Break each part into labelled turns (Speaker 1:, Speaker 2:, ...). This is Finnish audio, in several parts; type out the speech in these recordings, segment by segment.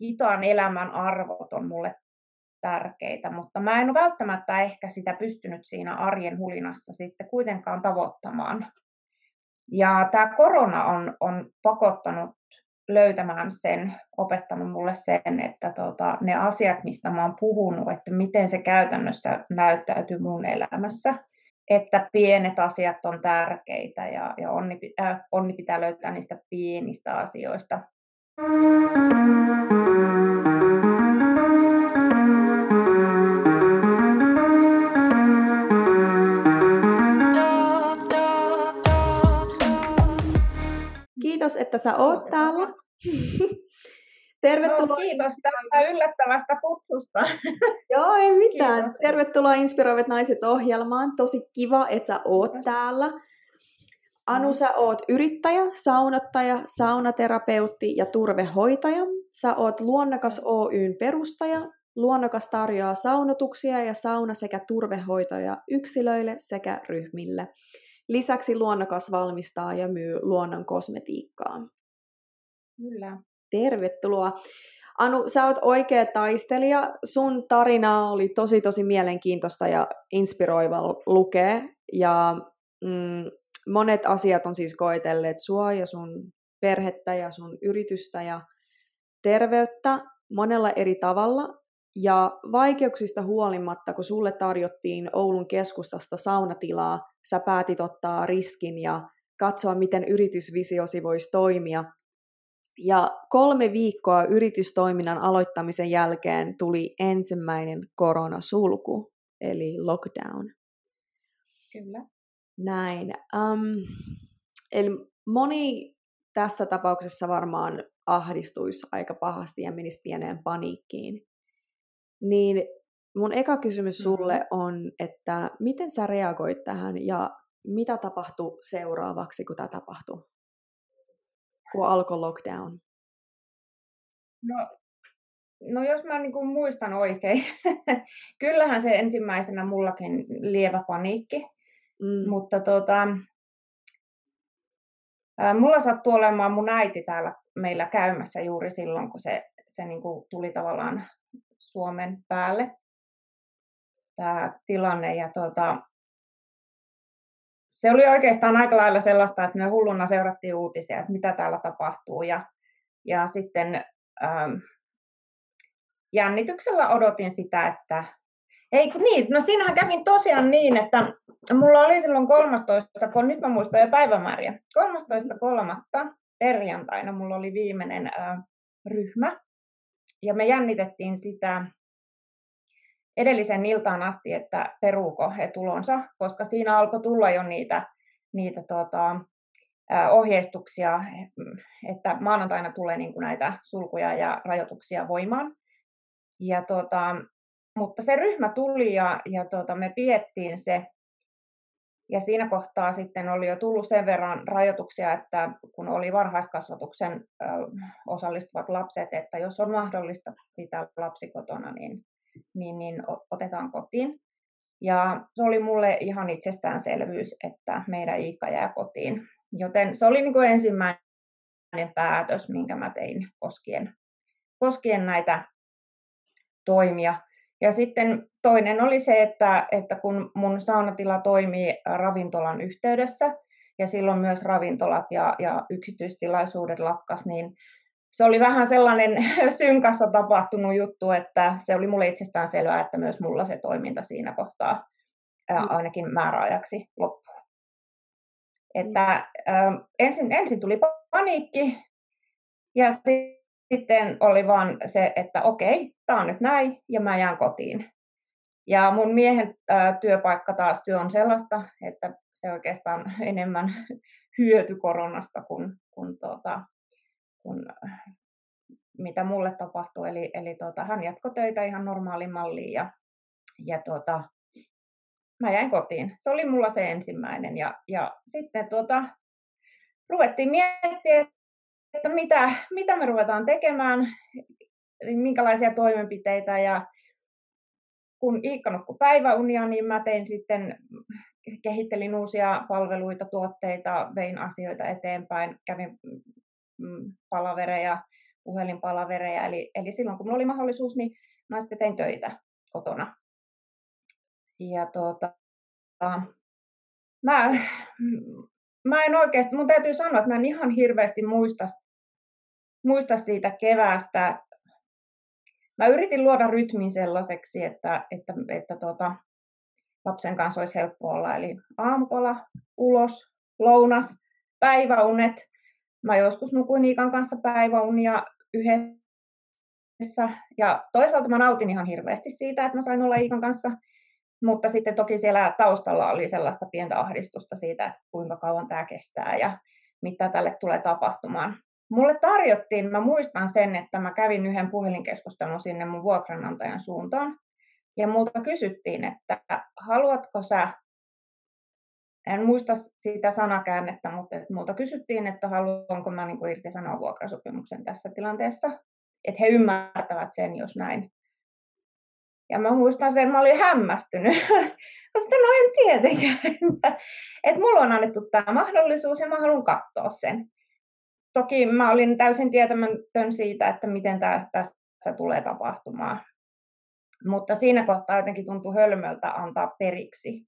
Speaker 1: hitaan elämän arvot on mulle tärkeitä, mutta mä en ole välttämättä ehkä sitä pystynyt siinä arjen hulinassa sitten kuitenkaan tavoittamaan. Ja tämä korona on, on pakottanut löytämään sen, opettanut mulle sen, että tota, ne asiat, mistä mä oon puhunut, että miten se käytännössä näyttäytyy mun elämässä, että pienet asiat on tärkeitä ja, ja onni, äh, onni pitää löytää niistä pienistä asioista.
Speaker 2: Kiitos, että sä oot täällä.
Speaker 1: Tervetuloa. No, kiitos tästä yllättävästä kutsusta.
Speaker 2: Joo, ei mitään. Kiitos. Tervetuloa Inspiroivat naiset ohjelmaan. Tosi kiva, että sä oot kiitos. täällä. Anu, sä oot yrittäjä, saunottaja, saunaterapeutti ja turvehoitaja. Sä oot Luonnokas Oyn perustaja. Luonnokas tarjoaa saunotuksia ja sauna- sekä turvehoitoja yksilöille sekä ryhmille. Lisäksi luonnokas valmistaa ja myy luonnon kosmetiikkaa.
Speaker 1: Kyllä.
Speaker 2: Tervetuloa. Anu, sä oot oikea taistelija. Sun tarina oli tosi tosi mielenkiintoista ja inspiroiva lukea. Ja mm, monet asiat on siis koetelleet sua ja sun perhettä ja sun yritystä ja terveyttä monella eri tavalla. Ja vaikeuksista huolimatta, kun sulle tarjottiin Oulun keskustasta saunatilaa, sä päätit ottaa riskin ja katsoa, miten yritysvisiosi voisi toimia. Ja kolme viikkoa yritystoiminnan aloittamisen jälkeen tuli ensimmäinen koronasulku, eli lockdown.
Speaker 1: Kyllä.
Speaker 2: Näin. Um, eli moni tässä tapauksessa varmaan ahdistuisi aika pahasti ja menisi pieneen paniikkiin. Niin mun eka kysymys mm-hmm. sulle on, että miten sä reagoit tähän ja mitä tapahtui seuraavaksi, kun tämä tapahtui? Kun alkoi lockdown?
Speaker 1: No, no jos mä niin kuin muistan oikein, kyllähän se ensimmäisenä mullakin lievä paniikki, mm. mutta tota, mulla sattui olemaan mun äiti täällä meillä käymässä juuri silloin, kun se, se niin kuin tuli tavallaan Suomen päälle tämä tilanne. Ja tuota, se oli oikeastaan aika lailla sellaista, että me hulluna seurattiin uutisia, että mitä täällä tapahtuu. Ja, ja sitten ähm, jännityksellä odotin sitä, että ei niin, no siinähän kävin tosiaan niin, että mulla oli silloin 13, kun nyt mä muistan jo päivämääriä, 13.3. perjantaina mulla oli viimeinen ryhmä, ja me jännitettiin sitä edellisen iltaan asti, että peruuko he tulonsa, koska siinä alkoi tulla jo niitä, niitä tota, ohjeistuksia, että maanantaina tulee niin kuin näitä sulkuja ja rajoituksia voimaan. Ja tota, mutta se ryhmä tuli ja, ja tota, me piettiin se. Ja siinä kohtaa sitten oli jo tullut sen verran rajoituksia, että kun oli varhaiskasvatuksen osallistuvat lapset, että jos on mahdollista pitää lapsi kotona, niin niin, niin otetaan kotiin. Ja se oli mulle ihan itsestäänselvyys, että meidän Iikka jää kotiin. Joten se oli niin kuin ensimmäinen päätös, minkä mä tein koskien, koskien näitä toimia. Ja sitten toinen oli se, että, että kun mun saunatila toimii ravintolan yhteydessä, ja silloin myös ravintolat ja, ja yksityistilaisuudet lakkas, niin se oli vähän sellainen synkassa tapahtunut juttu, että se oli mulle itsestään selvää, että myös mulla se toiminta siinä kohtaa ää, mm. ainakin määräajaksi loppuu. Että ää, ensin, ensin tuli paniikki ja sitten oli vaan se, että okei, tämä on nyt näin ja mä jään kotiin. Ja mun miehen työpaikka taas työ on sellaista, että se oikeastaan enemmän hyöty koronasta kuin, kuin tuota, kun, mitä mulle tapahtui. Eli, eli tuota, hän jatkoi töitä ihan normaaliin malliin ja, ja tuota, mä jäin kotiin. Se oli mulla se ensimmäinen. Ja, ja sitten tuota, ruvettiin miettiä, että mitä, mitä me ruvetaan tekemään, minkälaisia toimenpiteitä. Ja kun Iikka nukkui päiväunia, niin mä tein sitten, kehittelin uusia palveluita, tuotteita, vein asioita eteenpäin, kävin Mm, palavereja puhelinpalavereja. Eli, eli silloin kun mulla oli mahdollisuus, niin mä sitten tein töitä kotona. Ja tuota, mä, mä en oikeasti, mun täytyy sanoa, että mä en ihan hirveästi muista, muista siitä keväästä. Mä yritin luoda rytmin sellaiseksi, että, että, että tuota, lapsen kanssa olisi helppo olla. Eli aamupala, ulos, lounas, päiväunet. Mä joskus nukuin Iikan kanssa päiväunia yhdessä. Ja toisaalta mä nautin ihan hirveästi siitä, että mä sain olla Iikan kanssa. Mutta sitten toki siellä taustalla oli sellaista pientä ahdistusta siitä, että kuinka kauan tämä kestää ja mitä tälle tulee tapahtumaan. Mulle tarjottiin, mä muistan sen, että mä kävin yhden puhelinkeskustelun sinne mun vuokranantajan suuntaan. Ja multa kysyttiin, että haluatko sä, en muista sitä sanakäännettä, mutta multa kysyttiin, että haluanko mä niin irtisanoa vuokrasopimuksen tässä tilanteessa. Että he ymmärtävät sen, jos näin. Ja mä muistan sen, että mä olin hämmästynyt. mä sanoin, no en tietenkään. että mulla on annettu tämä mahdollisuus ja mä haluan katsoa sen. Toki mä olin täysin tietämätön siitä, että miten tämä tässä tulee tapahtumaan. Mutta siinä kohtaa jotenkin tuntui hölmöltä antaa periksi.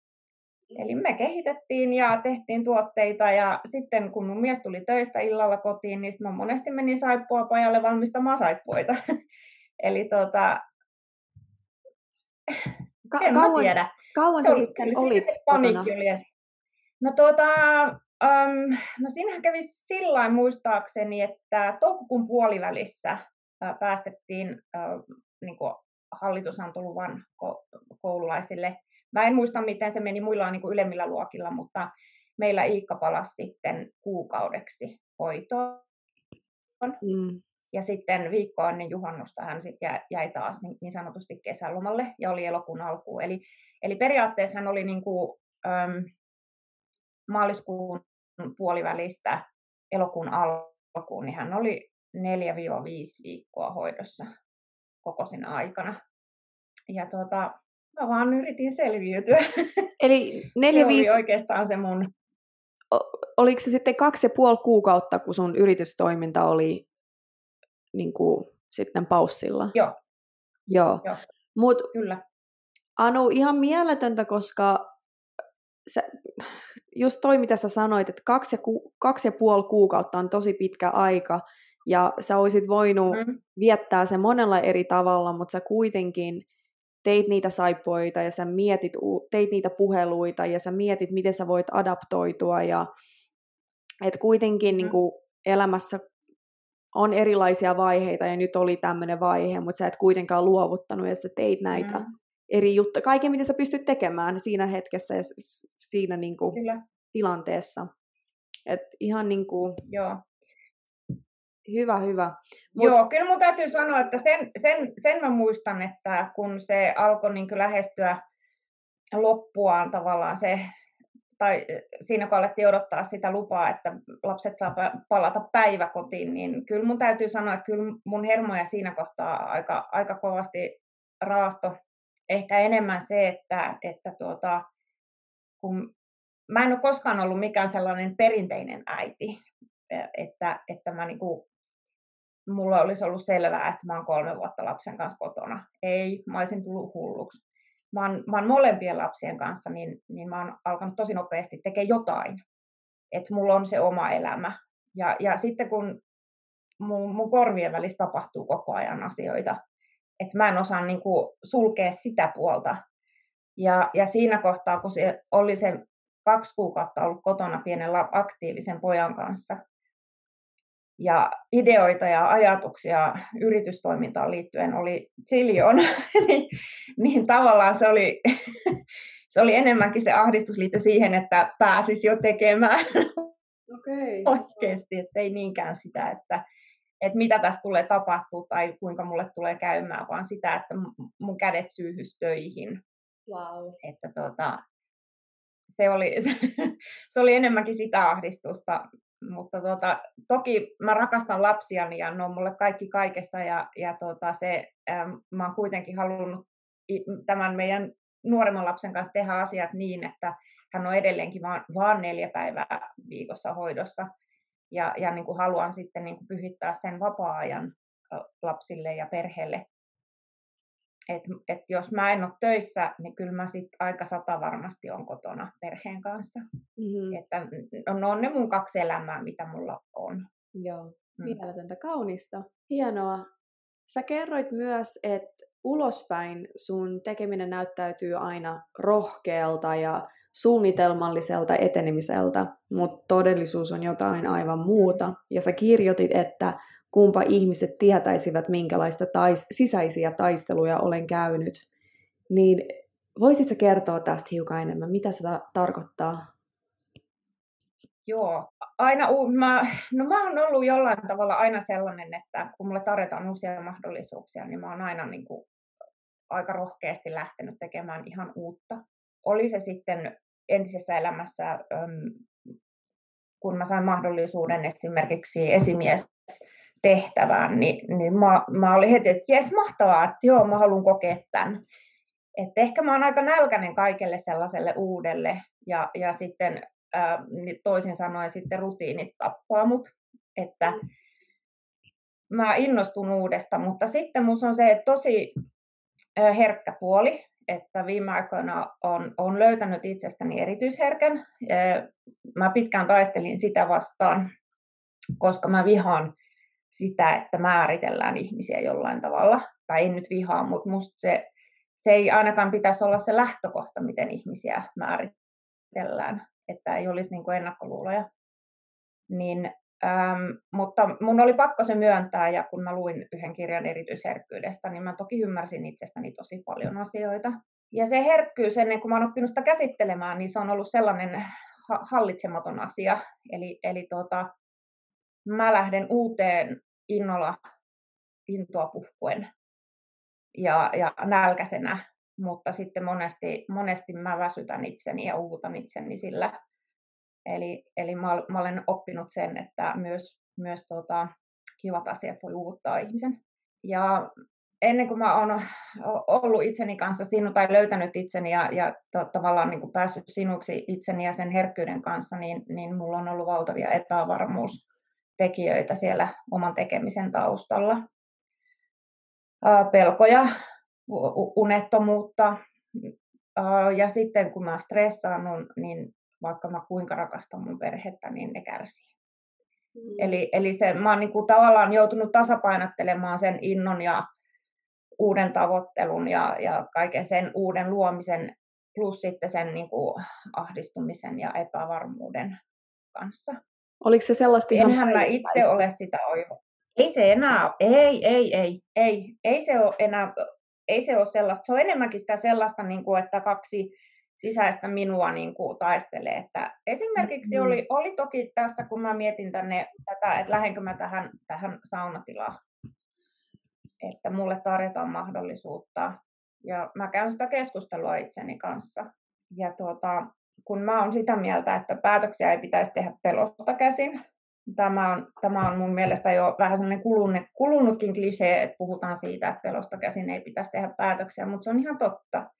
Speaker 1: Eli me kehitettiin ja tehtiin tuotteita ja sitten kun mun mies tuli töistä illalla kotiin, niin mä monesti menin saippua pajalle valmistamaan saippuita. Eli tota,
Speaker 2: Ka- en kauan, tiedä. Kauan sä sitten olit kotona?
Speaker 1: No tuota, um, no siinähän kävi sillä muistaakseni, että toukokuun puolivälissä uh, päästettiin uh, niin kuin hallitusantoluvan koululaisille. Mä en muista, miten se meni muilla niin kuin ylemmillä luokilla, mutta meillä Iikka palasi sitten kuukaudeksi hoitoon. Mm. Ja sitten viikko ennen juhannusta hän sitten jäi taas niin, niin sanotusti kesälomalle ja oli elokuun alkuun. Eli, eli periaatteessa hän oli niin kuin, äm, maaliskuun puolivälistä elokuun alkuun, niin hän oli 4-5 viikkoa hoidossa koko sinä aikana. Ja tuota, mä vaan yritin selviytyä.
Speaker 2: Eli 4
Speaker 1: 5 oli oikeastaan se mun...
Speaker 2: oliko se sitten kaksi ja puoli kuukautta, kun sun yritystoiminta oli niin kuin, sitten paussilla?
Speaker 1: Joo.
Speaker 2: Joo.
Speaker 1: Joo.
Speaker 2: Mut,
Speaker 1: Kyllä.
Speaker 2: Anu, ihan mieletöntä, koska sä, just toi, mitä sä sanoit, että kaksi ja, ku, kaksi ja puoli kuukautta on tosi pitkä aika, ja sä olisit voinut mm. viettää sen monella eri tavalla, mutta sä kuitenkin teit niitä saippoita ja sä mietit, teit niitä puheluita ja sä mietit, miten sä voit adaptoitua ja että kuitenkin mm. niin kuin, elämässä on erilaisia vaiheita ja nyt oli tämmöinen vaihe, mutta sä et kuitenkaan luovuttanut ja sä teit näitä mm. Eri juttuja, kaiken mitä sä pystyt tekemään siinä hetkessä ja siinä niin kuin, tilanteessa. Et ihan niin kuin,
Speaker 1: Joo.
Speaker 2: Hyvä, hyvä.
Speaker 1: Mut... Joo, kyllä mun täytyy sanoa, että sen, sen, sen mä muistan, että kun se alkoi niin lähestyä loppuaan tavallaan se, tai siinä kun alettiin odottaa sitä lupaa, että lapset saa palata päiväkotiin, niin kyllä mun täytyy sanoa, että kyllä mun hermoja siinä kohtaa aika, aika kovasti raasto. Ehkä enemmän se, että, että tuota, kun mä en ole koskaan ollut mikään sellainen perinteinen äiti, että, että mä niinku mulla olisi ollut selvää, että mä oon kolme vuotta lapsen kanssa kotona. Ei, mä olisin tullut hulluksi. Mä oon, mä oon molempien lapsien kanssa, niin, niin mä oon alkanut tosi nopeasti tekemään jotain. Että mulla on se oma elämä. Ja, ja sitten kun mun, mun korvien välissä tapahtuu koko ajan asioita, että mä en osaa niin kuin sulkea sitä puolta. Ja, ja siinä kohtaa, kun se oli se kaksi kuukautta ollut kotona pienen aktiivisen pojan kanssa, ja ideoita ja ajatuksia yritystoimintaan liittyen oli ziljon, niin, niin tavallaan se oli, se oli enemmänkin se ahdistus liittyi siihen, että pääsisi jo tekemään okay. oikeasti, että ei niinkään sitä, että, että mitä tässä tulee tapahtuu tai kuinka mulle tulee käymään, vaan sitä, että mun kädet syyhys töihin.
Speaker 2: Wow.
Speaker 1: Että tuota, se, oli, se oli enemmänkin sitä ahdistusta, mutta tota, toki mä rakastan lapsiani ja ne on mulle kaikki kaikessa ja, ja tota, se, ähm, mä oon kuitenkin halunnut tämän meidän nuoremman lapsen kanssa tehdä asiat niin, että hän on edelleenkin vaan, vaan neljä päivää viikossa hoidossa ja, ja niin kuin haluan sitten niin kuin pyhittää sen vapaa-ajan lapsille ja perheelle. Et, et jos mä en ole töissä, niin kyllä mä sit aika sata varmasti on kotona perheen kanssa. Mm-hmm. Että on, on ne mun kaksi elämää, mitä mulla on.
Speaker 2: Joo, mm. mieletöntä kaunista. Hienoa. Sä kerroit myös, että ulospäin sun tekeminen näyttäytyy aina rohkealta ja suunnitelmalliselta etenemiseltä, mutta todellisuus on jotain aivan muuta. Ja sä kirjoitit, että kumpa ihmiset tietäisivät, minkälaista tais- sisäisiä taisteluja olen käynyt. Niin voisitko kertoa tästä hiukan enemmän, mitä se ta- tarkoittaa?
Speaker 1: Joo, aina u- mä, no mä oon ollut jollain tavalla aina sellainen, että kun mulle tarjotaan uusia mahdollisuuksia, niin mä oon aina niin kuin aika rohkeasti lähtenyt tekemään ihan uutta. Oli se sitten entisessä elämässä, kun mä sain mahdollisuuden esimerkiksi esimies tehtävään, niin, niin mä, mä olin heti, että jes, mahtavaa, että joo, mä haluan kokea tämän. Että ehkä mä oon aika nälkäinen kaikelle sellaiselle uudelle, ja, ja sitten ää, toisin sanoen sitten rutiinit tappaa mut, että mm. mä innostun uudesta, mutta sitten musta on se, että tosi herkkä puoli, että viime aikoina on, on löytänyt itsestäni erityisherkän. Mä pitkään taistelin sitä vastaan, koska mä vihaan sitä, että määritellään ihmisiä jollain tavalla. Tai en nyt vihaa, mutta musta se, se ei ainakaan pitäisi olla se lähtökohta, miten ihmisiä määritellään, että ei olisi niin kuin ennakkoluuloja. Niin Ähm, mutta mun oli pakko se myöntää, ja kun mä luin yhden kirjan erityisherkkyydestä, niin mä toki ymmärsin itsestäni tosi paljon asioita. Ja se herkkyys, ennen kuin mä oon oppinut sitä käsittelemään, niin se on ollut sellainen hallitsematon asia. Eli, eli tuota, mä lähden uuteen innolla intoa puhkuen ja, ja nälkäisenä, mutta sitten monesti, monesti mä väsytän itseni ja uuvutan itseni sillä Eli, eli mä, mä olen oppinut sen, että myös, myös tota, kivat asiat voi uuvuttaa ihmisen. Ja ennen kuin mä oon ollut itseni kanssa sinu tai löytänyt itseni ja, ja to, tavallaan niin kuin päässyt sinuksi itseni ja sen herkkyyden kanssa, niin, niin mulla on ollut valtavia epävarmuustekijöitä siellä oman tekemisen taustalla. Pelkoja, unettomuutta. Ja sitten kun mä stressaan, niin vaikka mä kuinka rakastan mun perhettä, niin ne kärsii. Mm. Eli, eli se, mä oon niin kuin tavallaan joutunut tasapainottelemaan sen innon ja uuden tavoittelun ja, ja kaiken sen uuden luomisen plus sitten sen niin kuin ahdistumisen ja epävarmuuden kanssa.
Speaker 2: Oliko se sellaista ihan
Speaker 1: Enhän mä itse ole sitä oivo. Ei se enää, ei, ei, ei, ei, ei se ole enää, ei se ole sellaista, se on enemmänkin sitä sellaista, niin kuin, että kaksi sisäistä minua niin kuin taistelee. Että esimerkiksi mm-hmm. oli, oli toki tässä, kun mä mietin tänne tätä, että lähdenkö mä tähän, tähän saunatilaan, että mulle tarjotaan mahdollisuutta. Ja mä käyn sitä keskustelua itseni kanssa. Ja tuota, kun mä oon sitä mieltä, että päätöksiä ei pitäisi tehdä pelosta käsin, tämä on, tämä on mun mielestä jo vähän sellainen kulunut, kulunutkin klisee, että puhutaan siitä, että pelosta käsin ei pitäisi tehdä päätöksiä, mutta se on ihan totta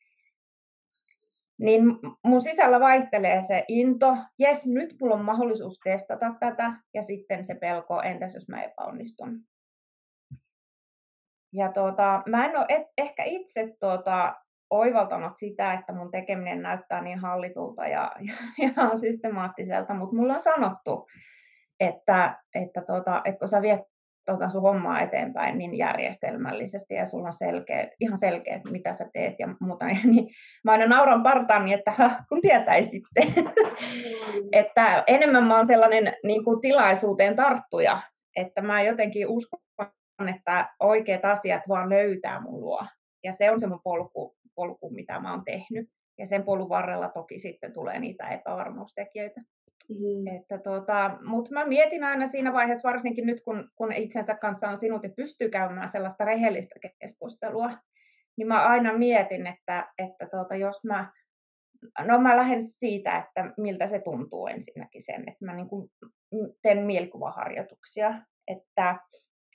Speaker 1: niin mun sisällä vaihtelee se into, jes, nyt mulla on mahdollisuus testata tätä, ja sitten se pelko, entäs jos mä epäonnistun. Ja tuota, mä en ole et, ehkä itse tuota, oivaltanut sitä, että mun tekeminen näyttää niin hallitulta ja, ja, ja systemaattiselta, mutta mulla on sanottu, että, että, tuota, että kun sä viet tota sun hommaa eteenpäin niin järjestelmällisesti ja sulla on selkeä, ihan selkeä, mitä sä teet ja muuta, niin mä aina nauran partaani, että kun tietäisitte, mm. että enemmän mä oon sellainen niin kuin tilaisuuteen tarttuja, että mä jotenkin uskon, että oikeat asiat vaan löytää mun luo. Ja se on se mun polku, polku mitä mä oon tehnyt. Ja sen polun varrella toki sitten tulee niitä epävarmuustekijöitä. Mm. Että tota, Mutta mä mietin aina siinä vaiheessa, varsinkin nyt kun, kun itsensä kanssa on sinut ja pystyy käymään sellaista rehellistä keskustelua, niin mä aina mietin, että, että tota, jos mä, no mä lähden siitä, että miltä se tuntuu ensinnäkin sen, että mä niin kuin teen mielikuvaharjoituksia, että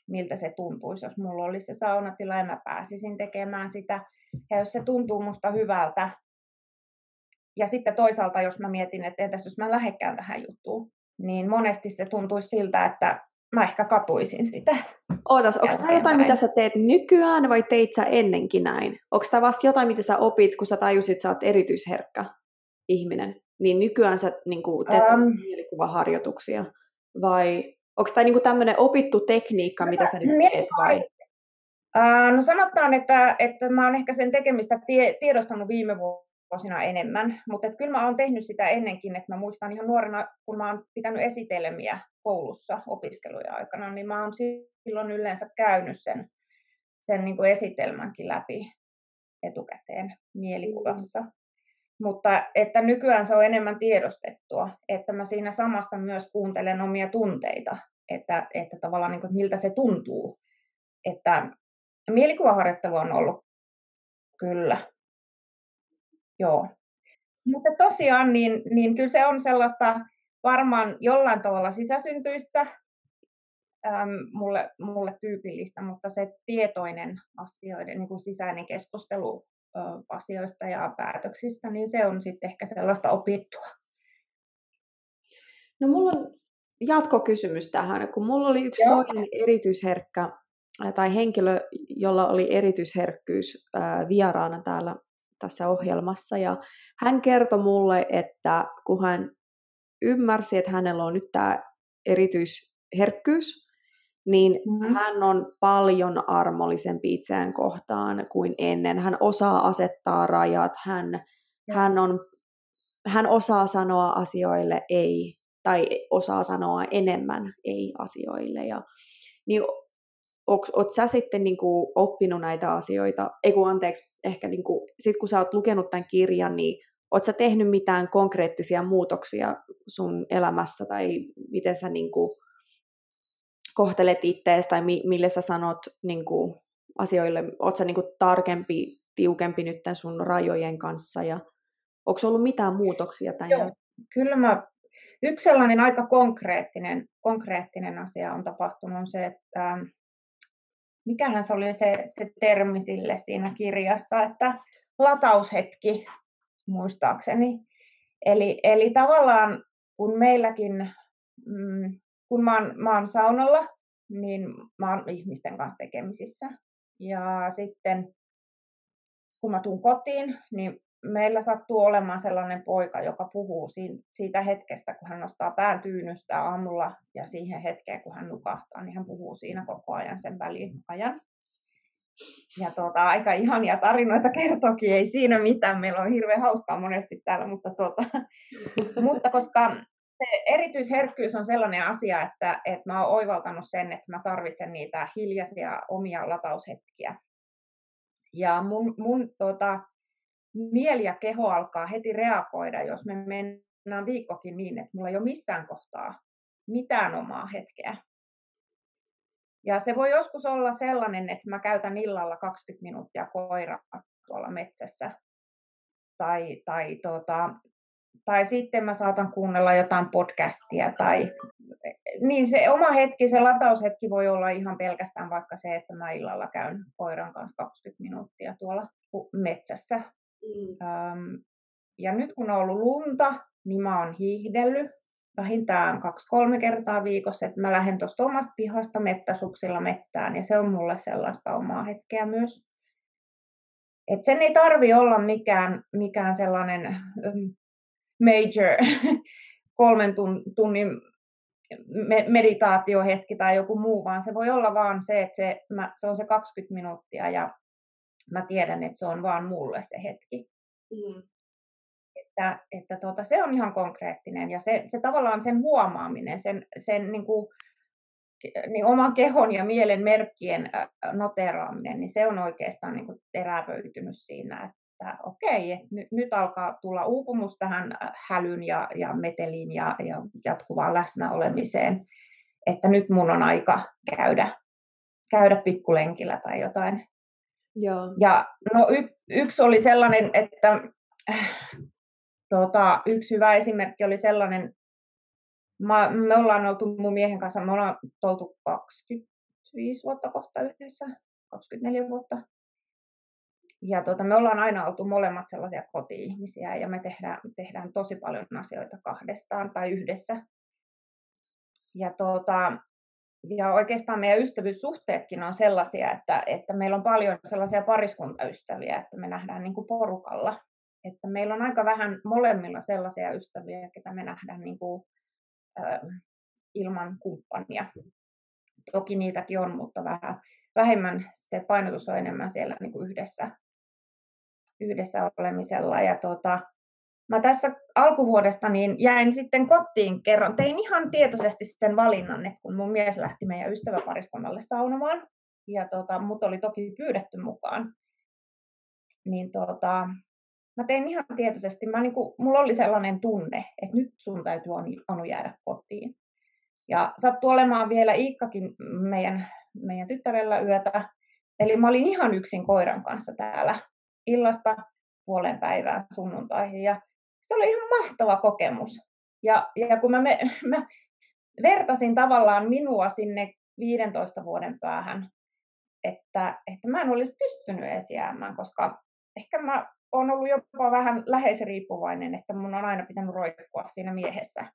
Speaker 1: miltä se tuntuisi, jos mulla olisi se saunatila ja mä pääsisin tekemään sitä. Ja jos se tuntuu musta hyvältä, ja sitten toisaalta, jos mä mietin, että entäs jos mä lähekkään tähän juttuun, niin monesti se tuntuisi siltä, että mä ehkä katuisin sitä.
Speaker 2: Ootas, onko tämä jotain, mitä sä teet nykyään vai teit sä ennenkin näin? Onko tämä vasta jotain, mitä sä opit, kun sä tajusit, että sä oot erityisherkkä ihminen? Niin nykyään sä niin kuin, teet um, mielikuvaharjoituksia? Vai onko tämä niin tämmöinen opittu tekniikka, mitä sä nyt teet? Vai?
Speaker 1: No sanotaan, että, että mä oon ehkä sen tekemistä tie, tiedostanut viime vuosina enemmän, mutta kyllä mä oon tehnyt sitä ennenkin, että mä muistan ihan nuorena, kun mä oon pitänyt esitelmiä koulussa opiskeluja aikana, niin mä oon silloin yleensä käynyt sen, sen niin kuin esitelmänkin läpi etukäteen mielikuvassa. Mm. Mutta että nykyään se on enemmän tiedostettua, että mä siinä samassa myös kuuntelen omia tunteita, että, että tavallaan niin kuin, että miltä se tuntuu. Että mielikuvaharjoittelu on ollut kyllä Joo. Mutta tosiaan, niin, niin kyllä se on sellaista varmaan jollain tavalla sisäsyntyistä, äm, mulle, mulle tyypillistä, mutta se tietoinen asioiden niin kuin sisäinen keskustelu ö, asioista ja päätöksistä, niin se on sitten ehkä sellaista opittua.
Speaker 2: No mulla on jatkokysymys tähän, kun mulla oli yksi Joo. toinen erityisherkkä tai henkilö, jolla oli erityisherkkyys ää, vieraana täällä tässä ohjelmassa. Ja hän kertoi mulle, että kun hän ymmärsi, että hänellä on nyt tämä erityisherkkyys, niin mm-hmm. hän on paljon armollisempi itseään kohtaan kuin ennen. Hän osaa asettaa rajat, hän, hän, on, hän osaa sanoa asioille ei, tai osaa sanoa enemmän ei asioille. Ja, niin oot sä sitten niin kuin oppinut näitä asioita, ei kun anteeksi, ehkä niin kuin, sit kun sä oot lukenut tämän kirjan, niin oot sä tehnyt mitään konkreettisia muutoksia sun elämässä, tai miten sä niin kuin kohtelet ittees, tai mi- mille sä sanot niin kuin asioille, oot sä niin kuin tarkempi, tiukempi nyt tämän sun rajojen kanssa, ja onko ollut mitään muutoksia tämän
Speaker 1: Joo, kyllä mä Yksi sellainen aika konkreettinen, konkreettinen asia on tapahtunut on se, että mikähän se oli se, se termi sille siinä kirjassa, että lataushetki muistaakseni. Eli, eli tavallaan kun meilläkin, mm, kun mä oon, mä oon saunalla, niin mä oon ihmisten kanssa tekemisissä. Ja sitten kun mä tuun kotiin, niin meillä sattuu olemaan sellainen poika, joka puhuu siitä hetkestä, kun hän nostaa pään tyynystä aamulla ja siihen hetkeen, kun hän nukahtaa, niin hän puhuu siinä koko ajan sen väliajan. Ja tuota, aika ihania tarinoita kertokin, ei siinä mitään, meillä on hirveän hauskaa monesti täällä, mutta, tuota, mutta koska se erityisherkkyys on sellainen asia, että, että mä oon oivaltanut sen, että mä tarvitsen niitä hiljaisia omia lataushetkiä. Ja mun, mun tuota, mieli ja keho alkaa heti reagoida, jos me mennään viikkokin niin, että mulla ei ole missään kohtaa mitään omaa hetkeä. Ja se voi joskus olla sellainen, että mä käytän illalla 20 minuuttia koiraa tuolla metsässä. Tai, tai, tota, tai sitten mä saatan kuunnella jotain podcastia. Tai, niin se oma hetki, se lataushetki voi olla ihan pelkästään vaikka se, että mä illalla käyn koiran kanssa 20 minuuttia tuolla metsässä Mm. Ähm, ja nyt kun on ollut lunta, niin mä oon hiihdellyt vähintään kaksi-kolme kertaa viikossa, että mä lähden tuosta omasta pihasta mettäsuksilla mettään, ja se on mulle sellaista omaa hetkeä myös. Et sen ei tarvi olla mikään, mikään sellainen um, major kolmen tunnin meditaatiohetki tai joku muu, vaan se voi olla vaan se, että se, mä, se on se 20 minuuttia ja mä tiedän, että se on vaan mulle se hetki. Mm. Että, että tuota, se on ihan konkreettinen ja se, se tavallaan sen huomaaminen, sen, sen niin kuin, niin oman kehon ja mielen merkkien noteraaminen, niin se on oikeastaan niin kuin terävöitynyt siinä, että okei, että nyt, nyt alkaa tulla uupumus tähän hälyn ja, ja meteliin ja, ja jatkuvaan läsnäolemiseen, että nyt mun on aika käydä, käydä pikkulenkillä tai jotain
Speaker 2: Joo.
Speaker 1: Ja no y, yksi oli sellainen, että tota, yksi hyvä esimerkki oli sellainen, mä, me ollaan oltu mun miehen kanssa, me ollaan oltu 25 vuotta kohta yhdessä, 24 vuotta. Ja tota, me ollaan aina oltu molemmat sellaisia koti-ihmisiä ja me tehdään, tehdään tosi paljon asioita kahdestaan tai yhdessä. Ja tota, ja oikeastaan meidän ystävyyssuhteetkin on sellaisia, että, että meillä on paljon sellaisia pariskuntaystäviä, että me nähdään niin kuin porukalla. Että meillä on aika vähän molemmilla sellaisia ystäviä, ketä me nähdään niin kuin, äh, ilman kumppania. Toki niitäkin on, mutta vähän vähemmän se painotus on enemmän siellä niin kuin yhdessä, yhdessä olemisella. Ja tota, mä tässä alkuvuodesta niin jäin sitten kotiin kerran. Tein ihan tietoisesti sen valinnan, että kun mun mies lähti meidän ystäväpariskunnalle saunomaan, ja tota, mut oli toki pyydetty mukaan, niin tota, mä tein ihan tietoisesti, mä niinku, mulla oli sellainen tunne, että nyt sun täytyy Anu jäädä kotiin. Ja sattui olemaan vielä Iikkakin meidän, meidän tyttärellä yötä. Eli mä olin ihan yksin koiran kanssa täällä illasta puolen päivään sunnuntaihin. Ja se oli ihan mahtava kokemus. Ja, ja kun mä, me, mä vertasin tavallaan minua sinne 15 vuoden päähän, että, että mä en olisi pystynyt esiäämään, koska ehkä mä oon ollut jopa vähän läheisriippuvainen, että mun on aina pitänyt roikkua siinä miehessä.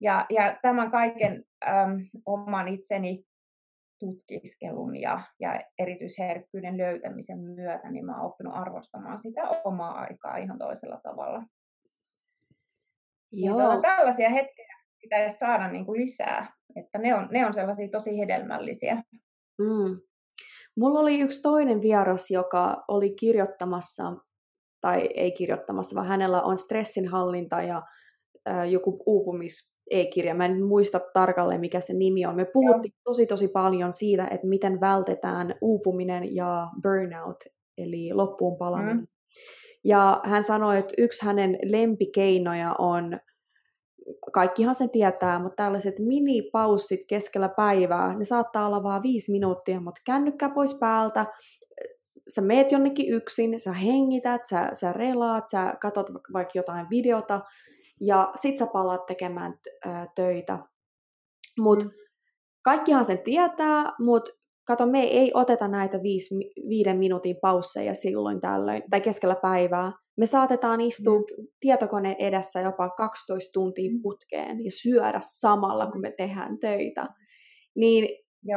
Speaker 1: Ja, ja tämän kaiken äm, oman itseni tutkiskelun ja, ja erityisherkkyyden löytämisen myötä, niin mä oon oppinut arvostamaan sitä omaa aikaa ihan toisella tavalla. Joo. Niin tällaisia hetkiä pitäisi saada niin kuin lisää, että ne on, ne on sellaisia tosi hedelmällisiä.
Speaker 2: Mm. Mulla oli yksi toinen vieras, joka oli kirjoittamassa, tai ei kirjoittamassa, vaan hänellä on stressinhallinta ja äh, joku uupumis e-kirja. Mä en muista tarkalleen, mikä se nimi on. Me puhuttiin Joo. tosi tosi paljon siitä, että miten vältetään uupuminen ja burnout, eli loppuun palaminen. Mm. Ja hän sanoi, että yksi hänen lempikeinoja on, kaikkihan sen tietää, mutta tällaiset minipaussit keskellä päivää, ne saattaa olla vain viisi minuuttia, mutta kännykkä pois päältä, sä meet jonnekin yksin, sä hengität, sä, sä relaat, sä katot vaikka jotain videota, ja sit sä palaat tekemään töitä. Mut mm. kaikkihan sen tietää, mutta kato, me ei oteta näitä viisi, viiden minuutin pausseja silloin tällöin, tai keskellä päivää. Me saatetaan istua mm. tietokoneen edessä jopa 12 tuntia mm. putkeen ja syödä samalla, kun me tehdään töitä. Niin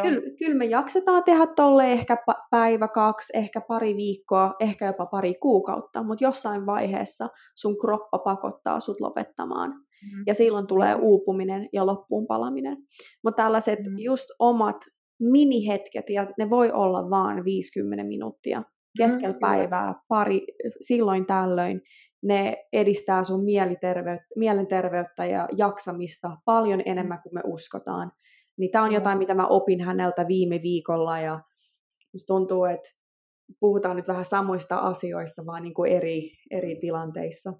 Speaker 2: Kyllä, kyllä me jaksetaan tehdä tolle ehkä päivä, kaksi, ehkä pari viikkoa, ehkä jopa pari kuukautta, mutta jossain vaiheessa sun kroppa pakottaa sut lopettamaan. Mm. Ja silloin tulee uupuminen ja loppuun palaminen. Mutta tällaiset mm. just omat minihetket, ja ne voi olla vaan 50 minuuttia keskellä mm, päivää, pari, silloin tällöin, ne edistää sun mielenterveyttä, mielenterveyttä ja jaksamista paljon enemmän kuin me uskotaan. Niin tämä on jotain, mitä mä opin häneltä viime viikolla ja musta tuntuu, että puhutaan nyt vähän samoista asioista, vaan niin kuin eri, eri tilanteissa.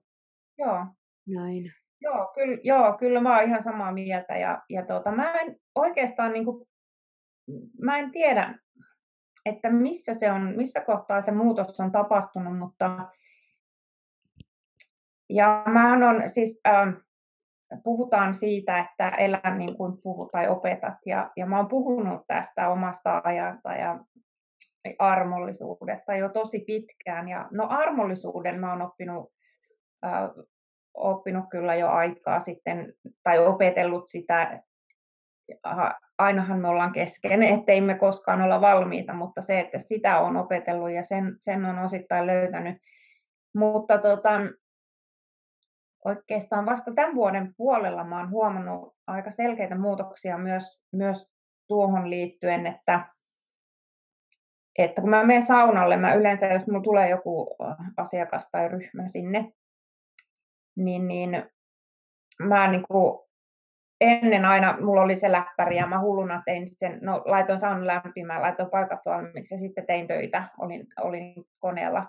Speaker 1: Joo.
Speaker 2: Näin.
Speaker 1: Joo, kyllä, joo, kyllä mä oon ihan samaa mieltä. Ja, ja tuota, mä en oikeastaan, niin kuin, mä en tiedä, että missä se on, missä kohtaa se muutos on tapahtunut, mutta ja mä on siis, äh, puhutaan siitä, että elä niin kuin puhut tai opetat. Ja, ja mä oon puhunut tästä omasta ajasta ja armollisuudesta jo tosi pitkään. Ja no armollisuuden mä oon oppinut, äh, oppinut kyllä jo aikaa sitten, tai opetellut sitä. Ainahan me ollaan kesken, ettei me koskaan olla valmiita, mutta se, että sitä on opetellut ja sen, sen on osittain löytänyt. Mutta tota, oikeastaan vasta tämän vuoden puolella mä oon huomannut aika selkeitä muutoksia myös, myös tuohon liittyen, että, että kun mä menen saunalle, mä yleensä, jos mulla tulee joku asiakas tai ryhmä sinne, niin, niin mä niin kuin ennen aina, mulla oli se läppäri ja mä hulluna tein sen, no laitoin saunan lämpimään, laitoin paikat valmiiksi ja sitten tein töitä, olin, olin koneella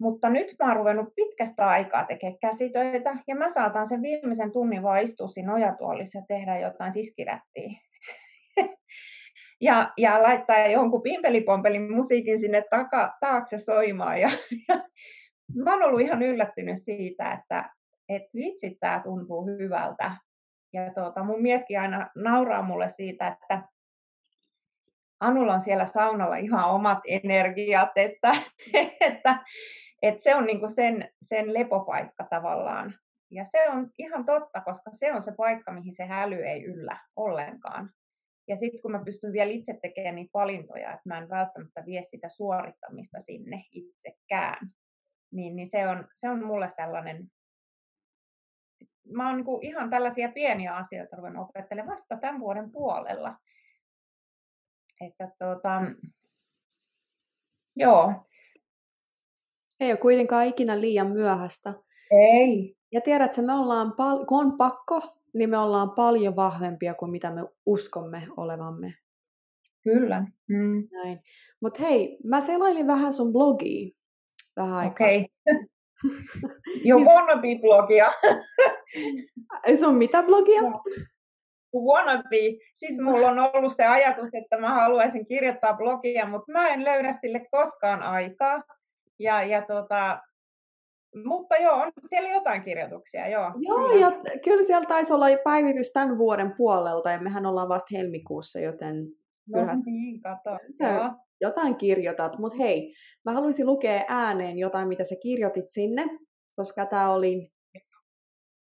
Speaker 1: mutta nyt mä oon ruvennut pitkästä aikaa tekemään käsitöitä ja mä saatan sen viimeisen tunnin vaan istua siinä ojatuolissa ja tehdä jotain tiskirättiä. ja, ja laittaa jonkun pimpelipompelin musiikin sinne taka, taakse soimaan. Ja, ja mä oon ollut ihan yllättynyt siitä, että et vitsi, tämä tuntuu hyvältä. Ja tuota, mun mieskin aina nauraa mulle siitä, että Anulla on siellä saunalla ihan omat energiat, että, että et se on niinku sen, sen lepopaikka tavallaan. Ja se on ihan totta, koska se on se paikka, mihin se häly ei yllä ollenkaan. ja sitten kun mä pystyn vielä itse tekemään niitä valintoja, että mä en välttämättä vie sitä suorittamista sinne itsekään, niin, niin se, on, se on mulle sellainen, mä oon niin ihan tällaisia pieniä asioita ruvennut opettelemaan vasta tämän vuoden puolella. Että tuota, joo.
Speaker 2: Ei ole kuitenkaan ikinä liian myöhäistä.
Speaker 1: Ei.
Speaker 2: Ja tiedätkö, me ollaan, pal- kun on pakko, niin me ollaan paljon vahvempia kuin mitä me uskomme olevamme.
Speaker 1: Kyllä. Mm.
Speaker 2: Näin. Mutta hei, mä selailin vähän sun blogia vähän aikaa.
Speaker 1: Okay. Jo wannabe-blogia.
Speaker 2: sun mitä blogia?
Speaker 1: Wannabe. Siis mulla on ollut se ajatus, että mä haluaisin kirjoittaa blogia, mutta mä en löydä sille koskaan aikaa. Ja, ja tota, mutta joo, on siellä jotain kirjoituksia, joo.
Speaker 2: Joo, ja kyllä siellä taisi olla päivitys tämän vuoden puolelta, ja mehän ollaan vasta helmikuussa, joten
Speaker 1: no, niin, kato.
Speaker 2: Se, joo. jotain kirjoitat. Mutta hei, mä haluaisin lukea ääneen jotain, mitä sä kirjoitit sinne, koska tämä oli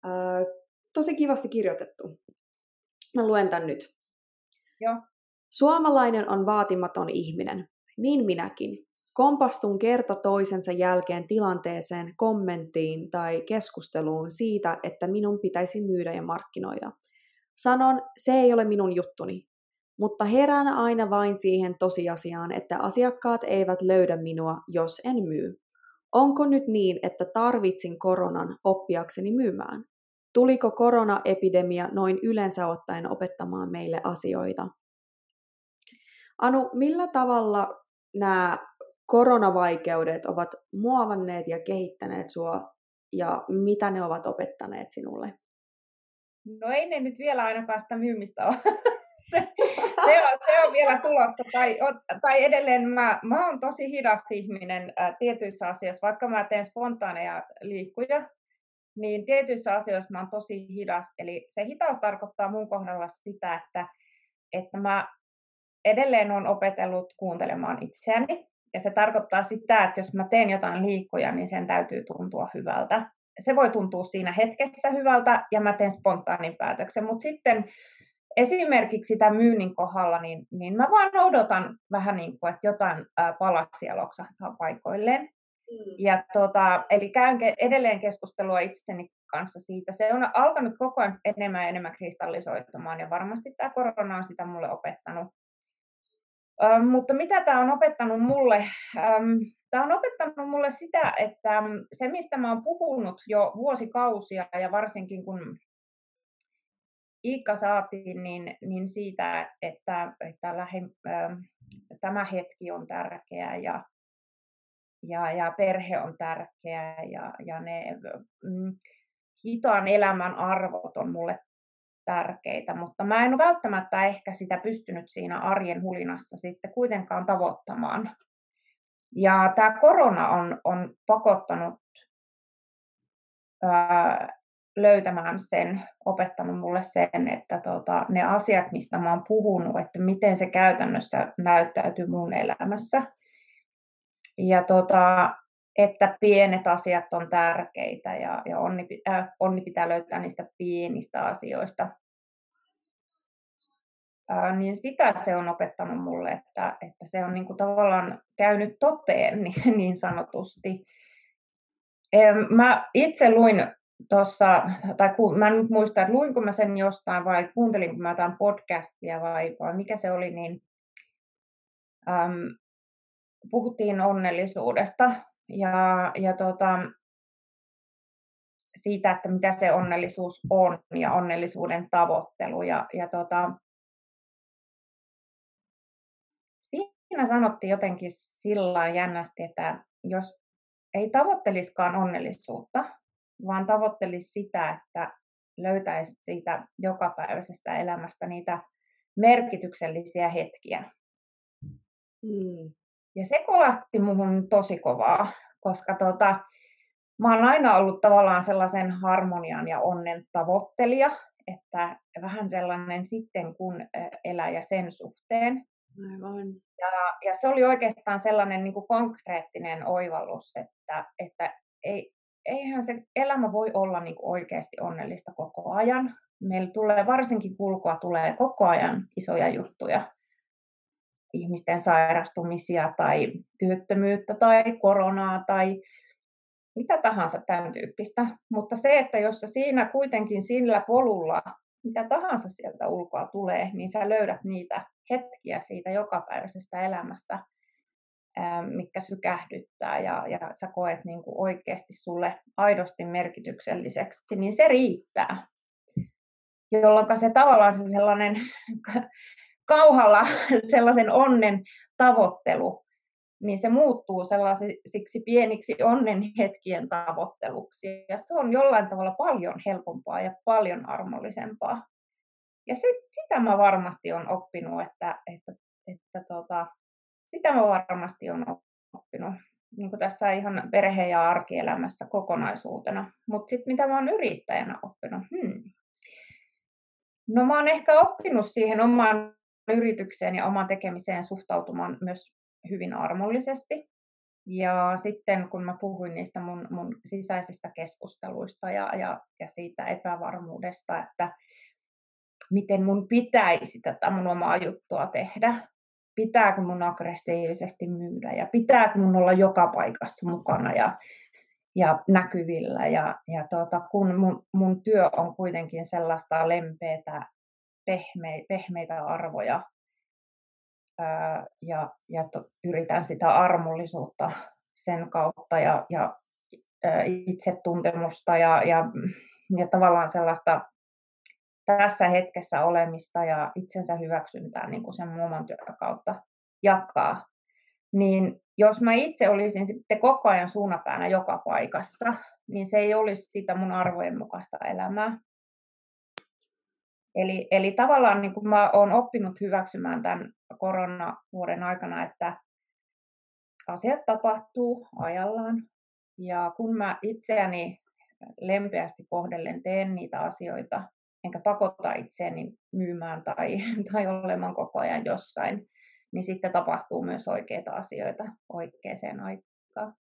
Speaker 2: äh, tosi kivasti kirjoitettu. Mä luen tämän nyt.
Speaker 1: Joo.
Speaker 2: Suomalainen on vaatimaton ihminen. Niin minäkin. Kompastun kerta toisensa jälkeen tilanteeseen, kommenttiin tai keskusteluun siitä, että minun pitäisi myydä ja markkinoida. Sanon, se ei ole minun juttuni, mutta herään aina vain siihen tosiasiaan, että asiakkaat eivät löydä minua, jos en myy. Onko nyt niin, että tarvitsin koronan oppiakseni myymään? Tuliko koronaepidemia noin yleensä ottaen opettamaan meille asioita? Anu, millä tavalla nämä koronavaikeudet ovat muovanneet ja kehittäneet sinua ja mitä ne ovat opettaneet sinulle?
Speaker 1: No ei ne nyt vielä ainakaan sitä myymistä ole. Se, se, on, se on vielä tulossa. Tai, tai edelleen mä, mä oon tosi hidas ihminen ää, tietyissä asioissa, vaikka mä teen spontaaneja liikkuja, niin tietyissä asioissa mä oon tosi hidas. Eli se hitaus tarkoittaa mun kohdalla sitä, että, että mä edelleen on opetellut kuuntelemaan itseäni. Ja se tarkoittaa sitä, että jos mä teen jotain liikkoja, niin sen täytyy tuntua hyvältä. Se voi tuntua siinä hetkessä hyvältä ja mä teen spontaanin päätöksen, mutta sitten esimerkiksi sitä myynnin kohdalla, niin, niin mä vaan odotan vähän niin kuin, että jotain palaksia loksahtaa paikoilleen. Mm. Ja tota, eli käyn edelleen keskustelua itseni kanssa siitä. Se on alkanut koko ajan enemmän ja enemmän kristallisoitumaan ja varmasti tämä korona on sitä mulle opettanut. Ähm, mutta mitä tämä on opettanut mulle? Ähm, tämä on opettanut mulle sitä, että se mistä mä oon puhunut jo vuosikausia ja varsinkin kun Iikka saatiin, niin, niin siitä, että, että lähe, ähm, tämä hetki on tärkeä ja, ja, ja perhe on tärkeä ja, ja ne mm, hitaan elämän arvot on mulle tärkeitä, mutta mä en ole välttämättä ehkä sitä pystynyt siinä arjen hulinassa sitten kuitenkaan tavoittamaan. Ja tämä korona on, on pakottanut ää, löytämään sen, opettanut mulle sen, että tota, ne asiat, mistä mä oon puhunut, että miten se käytännössä näyttäytyy mun elämässä. Ja tota, että pienet asiat on tärkeitä ja, ja onni, äh, onni pitää löytää niistä pienistä asioista. Äh, niin sitä se on opettanut mulle, että, että se on niin kuin tavallaan käynyt toteen niin, niin sanotusti. Mä itse luin tuossa, tai ku, mä en nyt muista, että luinko mä sen jostain vai kuuntelinko mä jotain podcastia vai, vai mikä se oli, niin äm, puhuttiin onnellisuudesta ja, ja tota, siitä, että mitä se onnellisuus on ja onnellisuuden tavoittelu. Ja, ja tota, siinä sanottiin jotenkin sillä jännästi, että jos ei tavoitteliskaan onnellisuutta, vaan tavoittelisi sitä, että löytäisi siitä jokapäiväisestä elämästä niitä merkityksellisiä hetkiä. Mm. Ja se kolahti muhun tosi kovaa, koska tota, mä oon aina ollut tavallaan sellaisen harmonian ja onnen tavoittelija, että vähän sellainen sitten kun elää ja sen suhteen.
Speaker 2: Aivan.
Speaker 1: Ja, ja se oli oikeastaan sellainen niin kuin konkreettinen oivallus, että, että ei, eihän se elämä voi olla niin kuin oikeasti onnellista koko ajan, meillä tulee, varsinkin kulkua tulee koko ajan isoja juttuja. Ihmisten sairastumisia tai työttömyyttä tai koronaa tai mitä tahansa tämän tyyppistä. Mutta se, että jos sä siinä kuitenkin sillä polulla, mitä tahansa sieltä ulkoa tulee, niin sä löydät niitä hetkiä siitä jokapäiväisestä elämästä, mikä sykähdyttää ja, ja sä koet niin kuin oikeasti sulle aidosti merkitykselliseksi, niin se riittää. Jolloin se tavallaan se sellainen kauhalla sellaisen onnen tavoittelu, niin se muuttuu sellaisiksi pieniksi onnenhetkien tavoitteluksi. Ja se on jollain tavalla paljon helpompaa ja paljon armollisempaa. Ja sit, sitä mä varmasti on oppinut, että, että, että tota, sitä mä varmasti on oppinut niin kuin tässä ihan perhe- ja arkielämässä kokonaisuutena. Mutta sitten mitä mä oon yrittäjänä oppinut? Hmm. No mä oon ehkä oppinut siihen omaan yritykseen ja omaan tekemiseen suhtautumaan myös hyvin armollisesti. Ja sitten kun mä puhuin niistä mun, mun sisäisistä keskusteluista ja, ja, ja siitä epävarmuudesta, että miten mun pitäisi tätä mun omaa juttua tehdä, pitääkö mun aggressiivisesti myydä ja pitääkö mun olla joka paikassa mukana ja, ja näkyvillä. Ja, ja tuota, kun mun, mun työ on kuitenkin sellaista lempeätä, pehme, pehmeitä arvoja ää, ja, ja to, yritän sitä armollisuutta sen kautta ja, ja ää, itsetuntemusta ja, ja, ja tavallaan sellaista tässä hetkessä olemista ja itsensä hyväksyntää niin kuin sen oman työn kautta jakaa, niin jos mä itse olisin sitten koko ajan suunapäänä joka paikassa, niin se ei olisi sitä mun arvojen mukaista elämää. Eli, eli tavallaan niin kuin mä oon oppinut hyväksymään tämän koronavuoden aikana, että asiat tapahtuu ajallaan. Ja kun mä itseäni lempeästi kohdellen teen niitä asioita, enkä pakota itseäni myymään tai, tai olemaan koko ajan jossain, niin sitten tapahtuu myös oikeita asioita oikeaan aikaan.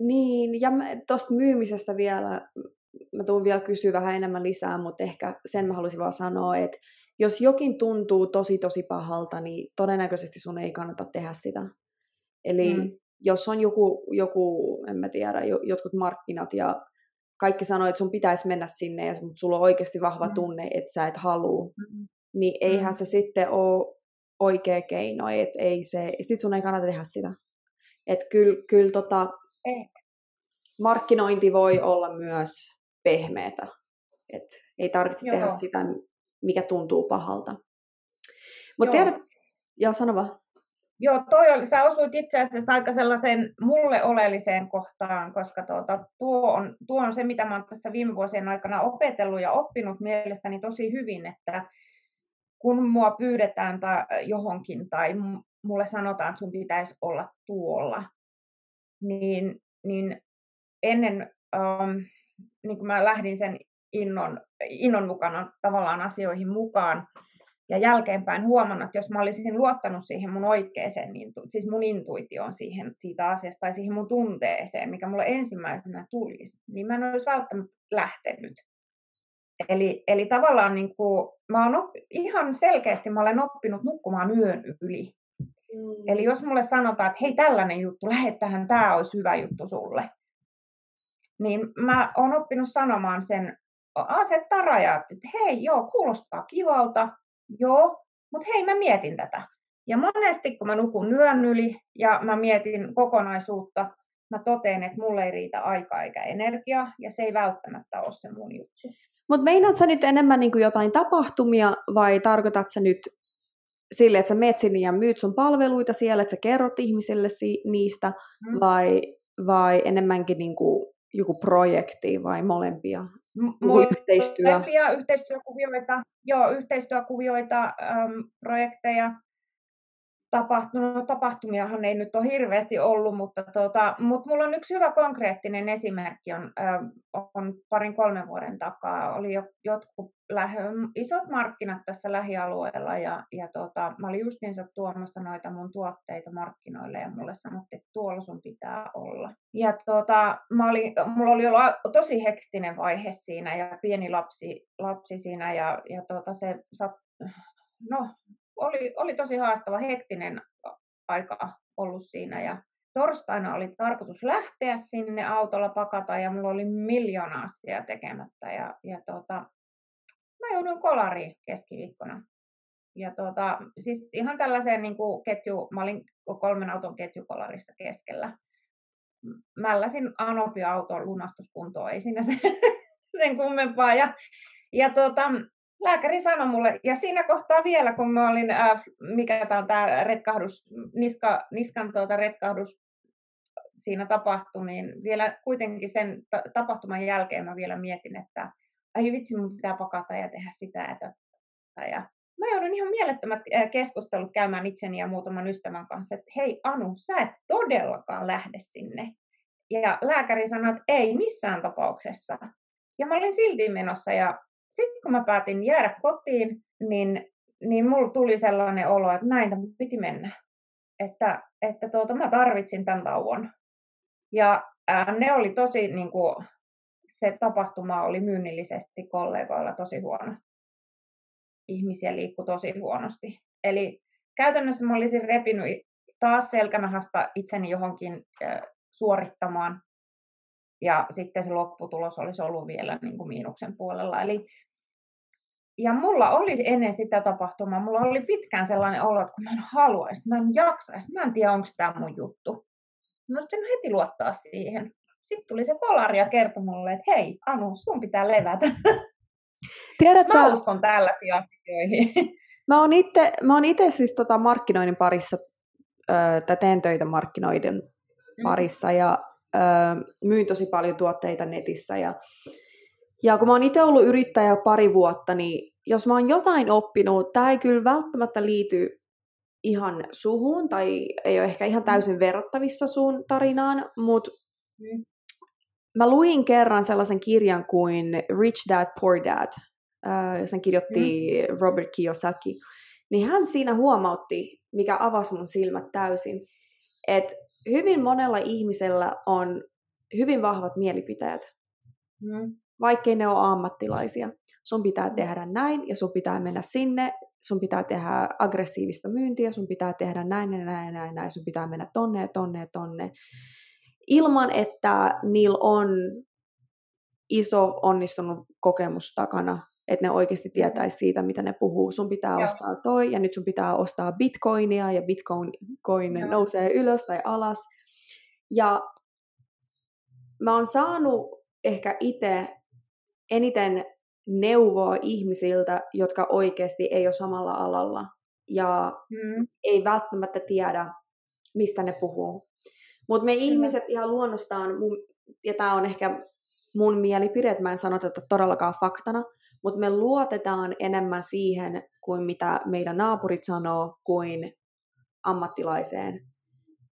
Speaker 2: Niin, ja tuosta myymisestä vielä, mä tuun vielä kysyä vähän enemmän lisää, mutta ehkä sen mä halusin vaan sanoa, että jos jokin tuntuu tosi tosi pahalta, niin todennäköisesti sun ei kannata tehdä sitä. Eli mm. jos on joku, joku, en mä tiedä, jotkut markkinat ja kaikki sanoo, että sun pitäisi mennä sinne ja sulla on oikeasti vahva mm. tunne, että sä et halua, niin eihän se sitten ole oikea keino, että ei se, sit sun ei kannata tehdä sitä. Että kyllä, kyl, tota, ei. markkinointi voi olla myös pehmeätä. Et ei tarvitse Joo. tehdä sitä, mikä tuntuu pahalta. Mutta tiedät, joo, sano vaan.
Speaker 1: Joo, toi oli, sä osuit itse asiassa aika sellaiseen mulle oleelliseen kohtaan, koska tuota, tuo, on, tuo on se, mitä mä oon tässä viime vuosien aikana opetellut ja oppinut mielestäni tosi hyvin, että kun mua pyydetään tai johonkin tai mulle sanotaan, että sun pitäisi olla tuolla, niin, niin ennen, ähm, niin kuin mä lähdin sen innon, innon mukana tavallaan asioihin mukaan, ja jälkeenpäin huomannut, että jos mä olisin luottanut siihen mun oikeeseen, niin, siis mun intuitioon siihen, siitä asiasta tai siihen mun tunteeseen, mikä mulle ensimmäisenä tulisi, niin mä en olisi välttämättä lähtenyt. Eli, eli tavallaan niin kuin, mä oon oppi, ihan selkeästi mä olen oppinut nukkumaan yön yli. Mm. Eli jos mulle sanotaan, että hei tällainen juttu, lähet tähän, tämä olisi hyvä juttu sulle. Niin mä oon oppinut sanomaan sen, asettaa rajat, että hei joo, kuulostaa kivalta, joo, mutta hei mä mietin tätä. Ja monesti kun mä nukun yön yli ja mä mietin kokonaisuutta, mä toteen, että mulle ei riitä aikaa eikä energiaa, ja se ei välttämättä ole se mun juttu.
Speaker 2: Mutta meinaat sä nyt enemmän niin kuin jotain tapahtumia, vai tarkoitat sä nyt sille, että sä meet sinne ja myyt sun palveluita siellä, että sä kerrot ihmisille si- niistä, mm. vai, vai enemmänkin niin kuin joku projekti vai molempia?
Speaker 1: Yhteistyö. Yhteistyökuvioita, joo, yhteistyökuvioita, äm, projekteja. Tapahtunut. Tapahtumiahan ei nyt ole hirveästi ollut, mutta, tota, mutta mulla on yksi hyvä konkreettinen esimerkki on, on parin kolmen vuoden takaa. Oli jo, jotkut lähe, isot markkinat tässä lähialueella ja, ja tota, mä olin justiinsa tuomassa noita mun tuotteita markkinoille ja mulle sanottiin, että tuolla sun pitää olla. Ja tota, mä olin, mulla oli ollut tosi hektinen vaihe siinä ja pieni lapsi, lapsi siinä ja, ja tota, se sat, no, oli, oli tosi haastava, hektinen aika ollut siinä ja torstaina oli tarkoitus lähteä sinne autolla pakata ja mulla oli miljoona asiaa tekemättä ja, ja tota, mä jouduin kolariin keskiviikkona. Ja tota, siis ihan tällaiseen niin kuin ketju, mä olin kolmen auton ketjukolarissa keskellä. Mälläsin Anopi-auton lunastuskuntoon, ei siinä se, sen kummempaa. Ja, ja tota, lääkäri sanoi mulle, ja siinä kohtaa vielä, kun mä olin, äh, mikä tämä on tämä retkahdus, niska, niskan tuota retkahdus siinä tapahtui, niin vielä kuitenkin sen ta- tapahtuman jälkeen mä vielä mietin, että ai vitsi, mun pitää pakata ja tehdä sitä ja tätä. Ja mä joudun ihan mielettömät keskustelut käymään itseni ja muutaman ystävän kanssa, että hei Anu, sä et todellakaan lähde sinne. Ja lääkäri sanoi, että ei missään tapauksessa. Ja mä olin silti menossa ja sitten kun mä päätin jäädä kotiin, niin, niin mulla tuli sellainen olo, että näin piti mennä. Että, että tuota, mä tarvitsin tämän tauon. Ja ää, ne oli tosi, niin kuin, se tapahtuma oli myynnillisesti kollegoilla tosi huono. Ihmisiä liikkui tosi huonosti. Eli käytännössä mä olisin repinyt taas selkänahasta itseni johonkin suorittamaan ja sitten se lopputulos olisi ollut vielä niin kuin miinuksen puolella. Eli, ja mulla oli ennen sitä tapahtumaa, mulla oli pitkään sellainen olo, että kun mä en haluaisi, mä en jaksaisi, mä en tiedä, onko tämä mun juttu. Mä olisin heti luottaa siihen. Sitten tuli se kolari ja kertoi mulle, että hei Anu, sun pitää levätä.
Speaker 2: Tiedät,
Speaker 1: mä sä... uskon tällaisiin asioihin.
Speaker 2: Mä oon itse, mä oon itse siis tota markkinoinnin parissa, tai teen töitä markkinoiden mm. parissa, ja myyn tosi paljon tuotteita netissä ja, ja kun mä oon itse ollut yrittäjä pari vuotta, niin jos mä oon jotain oppinut, tämä ei kyllä välttämättä liity ihan suhun tai ei ole ehkä ihan mm. täysin verrattavissa sun tarinaan, mutta mm. mä luin kerran sellaisen kirjan kuin Rich Dad Poor Dad, sen kirjoitti mm. Robert Kiyosaki, niin hän siinä huomautti, mikä avasi mun silmät täysin, että hyvin monella ihmisellä on hyvin vahvat mielipiteet, mm. vaikkei ne ole ammattilaisia. Sun pitää tehdä näin ja sun pitää mennä sinne, sun pitää tehdä aggressiivista myyntiä, sun pitää tehdä näin ja näin ja näin, näin, sun pitää mennä tonne ja tonne ja tonne. Ilman, että niillä on iso onnistunut kokemus takana että ne oikeasti tietäisi siitä, mitä ne puhuu. Sun pitää Joo. ostaa toi, ja nyt sun pitää ostaa bitcoinia, ja bitcoin coin nousee ylös tai alas. Ja mä oon saanut ehkä itse eniten neuvoa ihmisiltä, jotka oikeasti ei ole samalla alalla, ja mm. ei välttämättä tiedä, mistä ne puhuu. Mutta me ihmiset ihan luonnostaan, ja tämä on ehkä mun mielipide, että mä en sano tätä todellakaan faktana, mutta me luotetaan enemmän siihen kuin mitä meidän naapurit sanoo kuin ammattilaiseen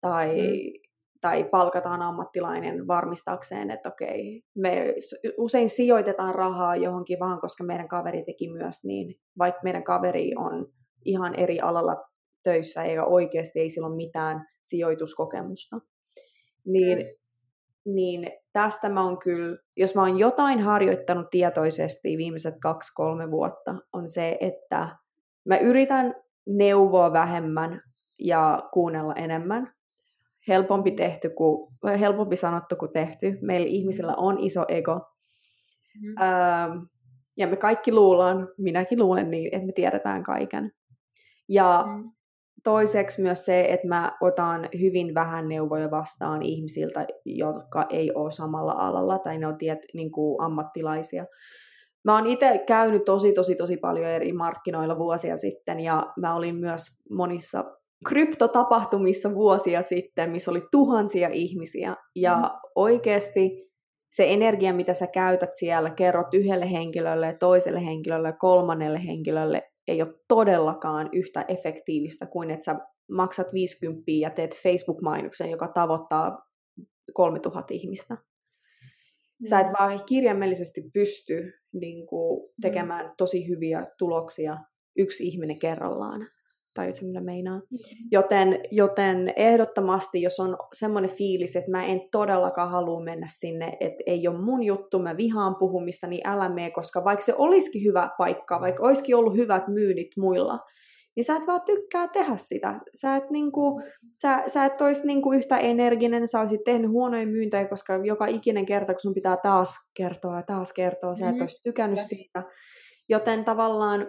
Speaker 2: tai, mm. tai palkataan ammattilainen varmistaakseen, että okei, me usein sijoitetaan rahaa johonkin vaan, koska meidän kaveri teki myös niin, vaikka meidän kaveri on ihan eri alalla töissä eikä oikeasti ei sillä ole mitään sijoituskokemusta. Niin mm niin tästä mä oon kyllä, jos mä oon jotain harjoittanut tietoisesti viimeiset kaksi-kolme vuotta, on se, että mä yritän neuvoa vähemmän ja kuunnella enemmän. Helpompi, tehty kuin, helpompi sanottu kuin tehty. Meillä ihmisillä on iso ego. Mm. Öö, ja me kaikki luullaan, minäkin luulen niin, että me tiedetään kaiken. Ja mm toiseksi myös se, että mä otan hyvin vähän neuvoja vastaan ihmisiltä, jotka ei ole samalla alalla tai ne on tiet, niin kuin ammattilaisia. Mä oon itse käynyt tosi, tosi, tosi paljon eri markkinoilla vuosia sitten ja mä olin myös monissa kryptotapahtumissa vuosia sitten, missä oli tuhansia ihmisiä ja mm. oikeasti se energia, mitä sä käytät siellä, kerrot yhdelle henkilölle, toiselle henkilölle, kolmannelle henkilölle, ei ole todellakaan yhtä efektiivistä kuin että sä maksat 50 ja teet Facebook-mainoksen, joka tavoittaa 3000 ihmistä. Sä et mm. vaan kirjaimellisesti pysty niin kuin, tekemään tosi hyviä tuloksia yksi ihminen kerrallaan. Tai se minä meinaan. Mm-hmm. Joten, joten ehdottomasti, jos on semmoinen fiilis, että mä en todellakaan halua mennä sinne, että ei ole mun juttu, mä vihaan puhumista, niin älä mene, koska vaikka se olisikin hyvä paikka, vaikka olisikin ollut hyvät myynnit muilla, niin sä et vaan tykkää tehdä sitä. Sä et, niinku, sä, sä et olisi niinku yhtä energinen, sä olisit tehnyt huonoja myyntejä, koska joka ikinen kerta, kun sun pitää taas kertoa ja taas kertoa, sä et mm-hmm. olisi tykännyt ja. siitä. Joten tavallaan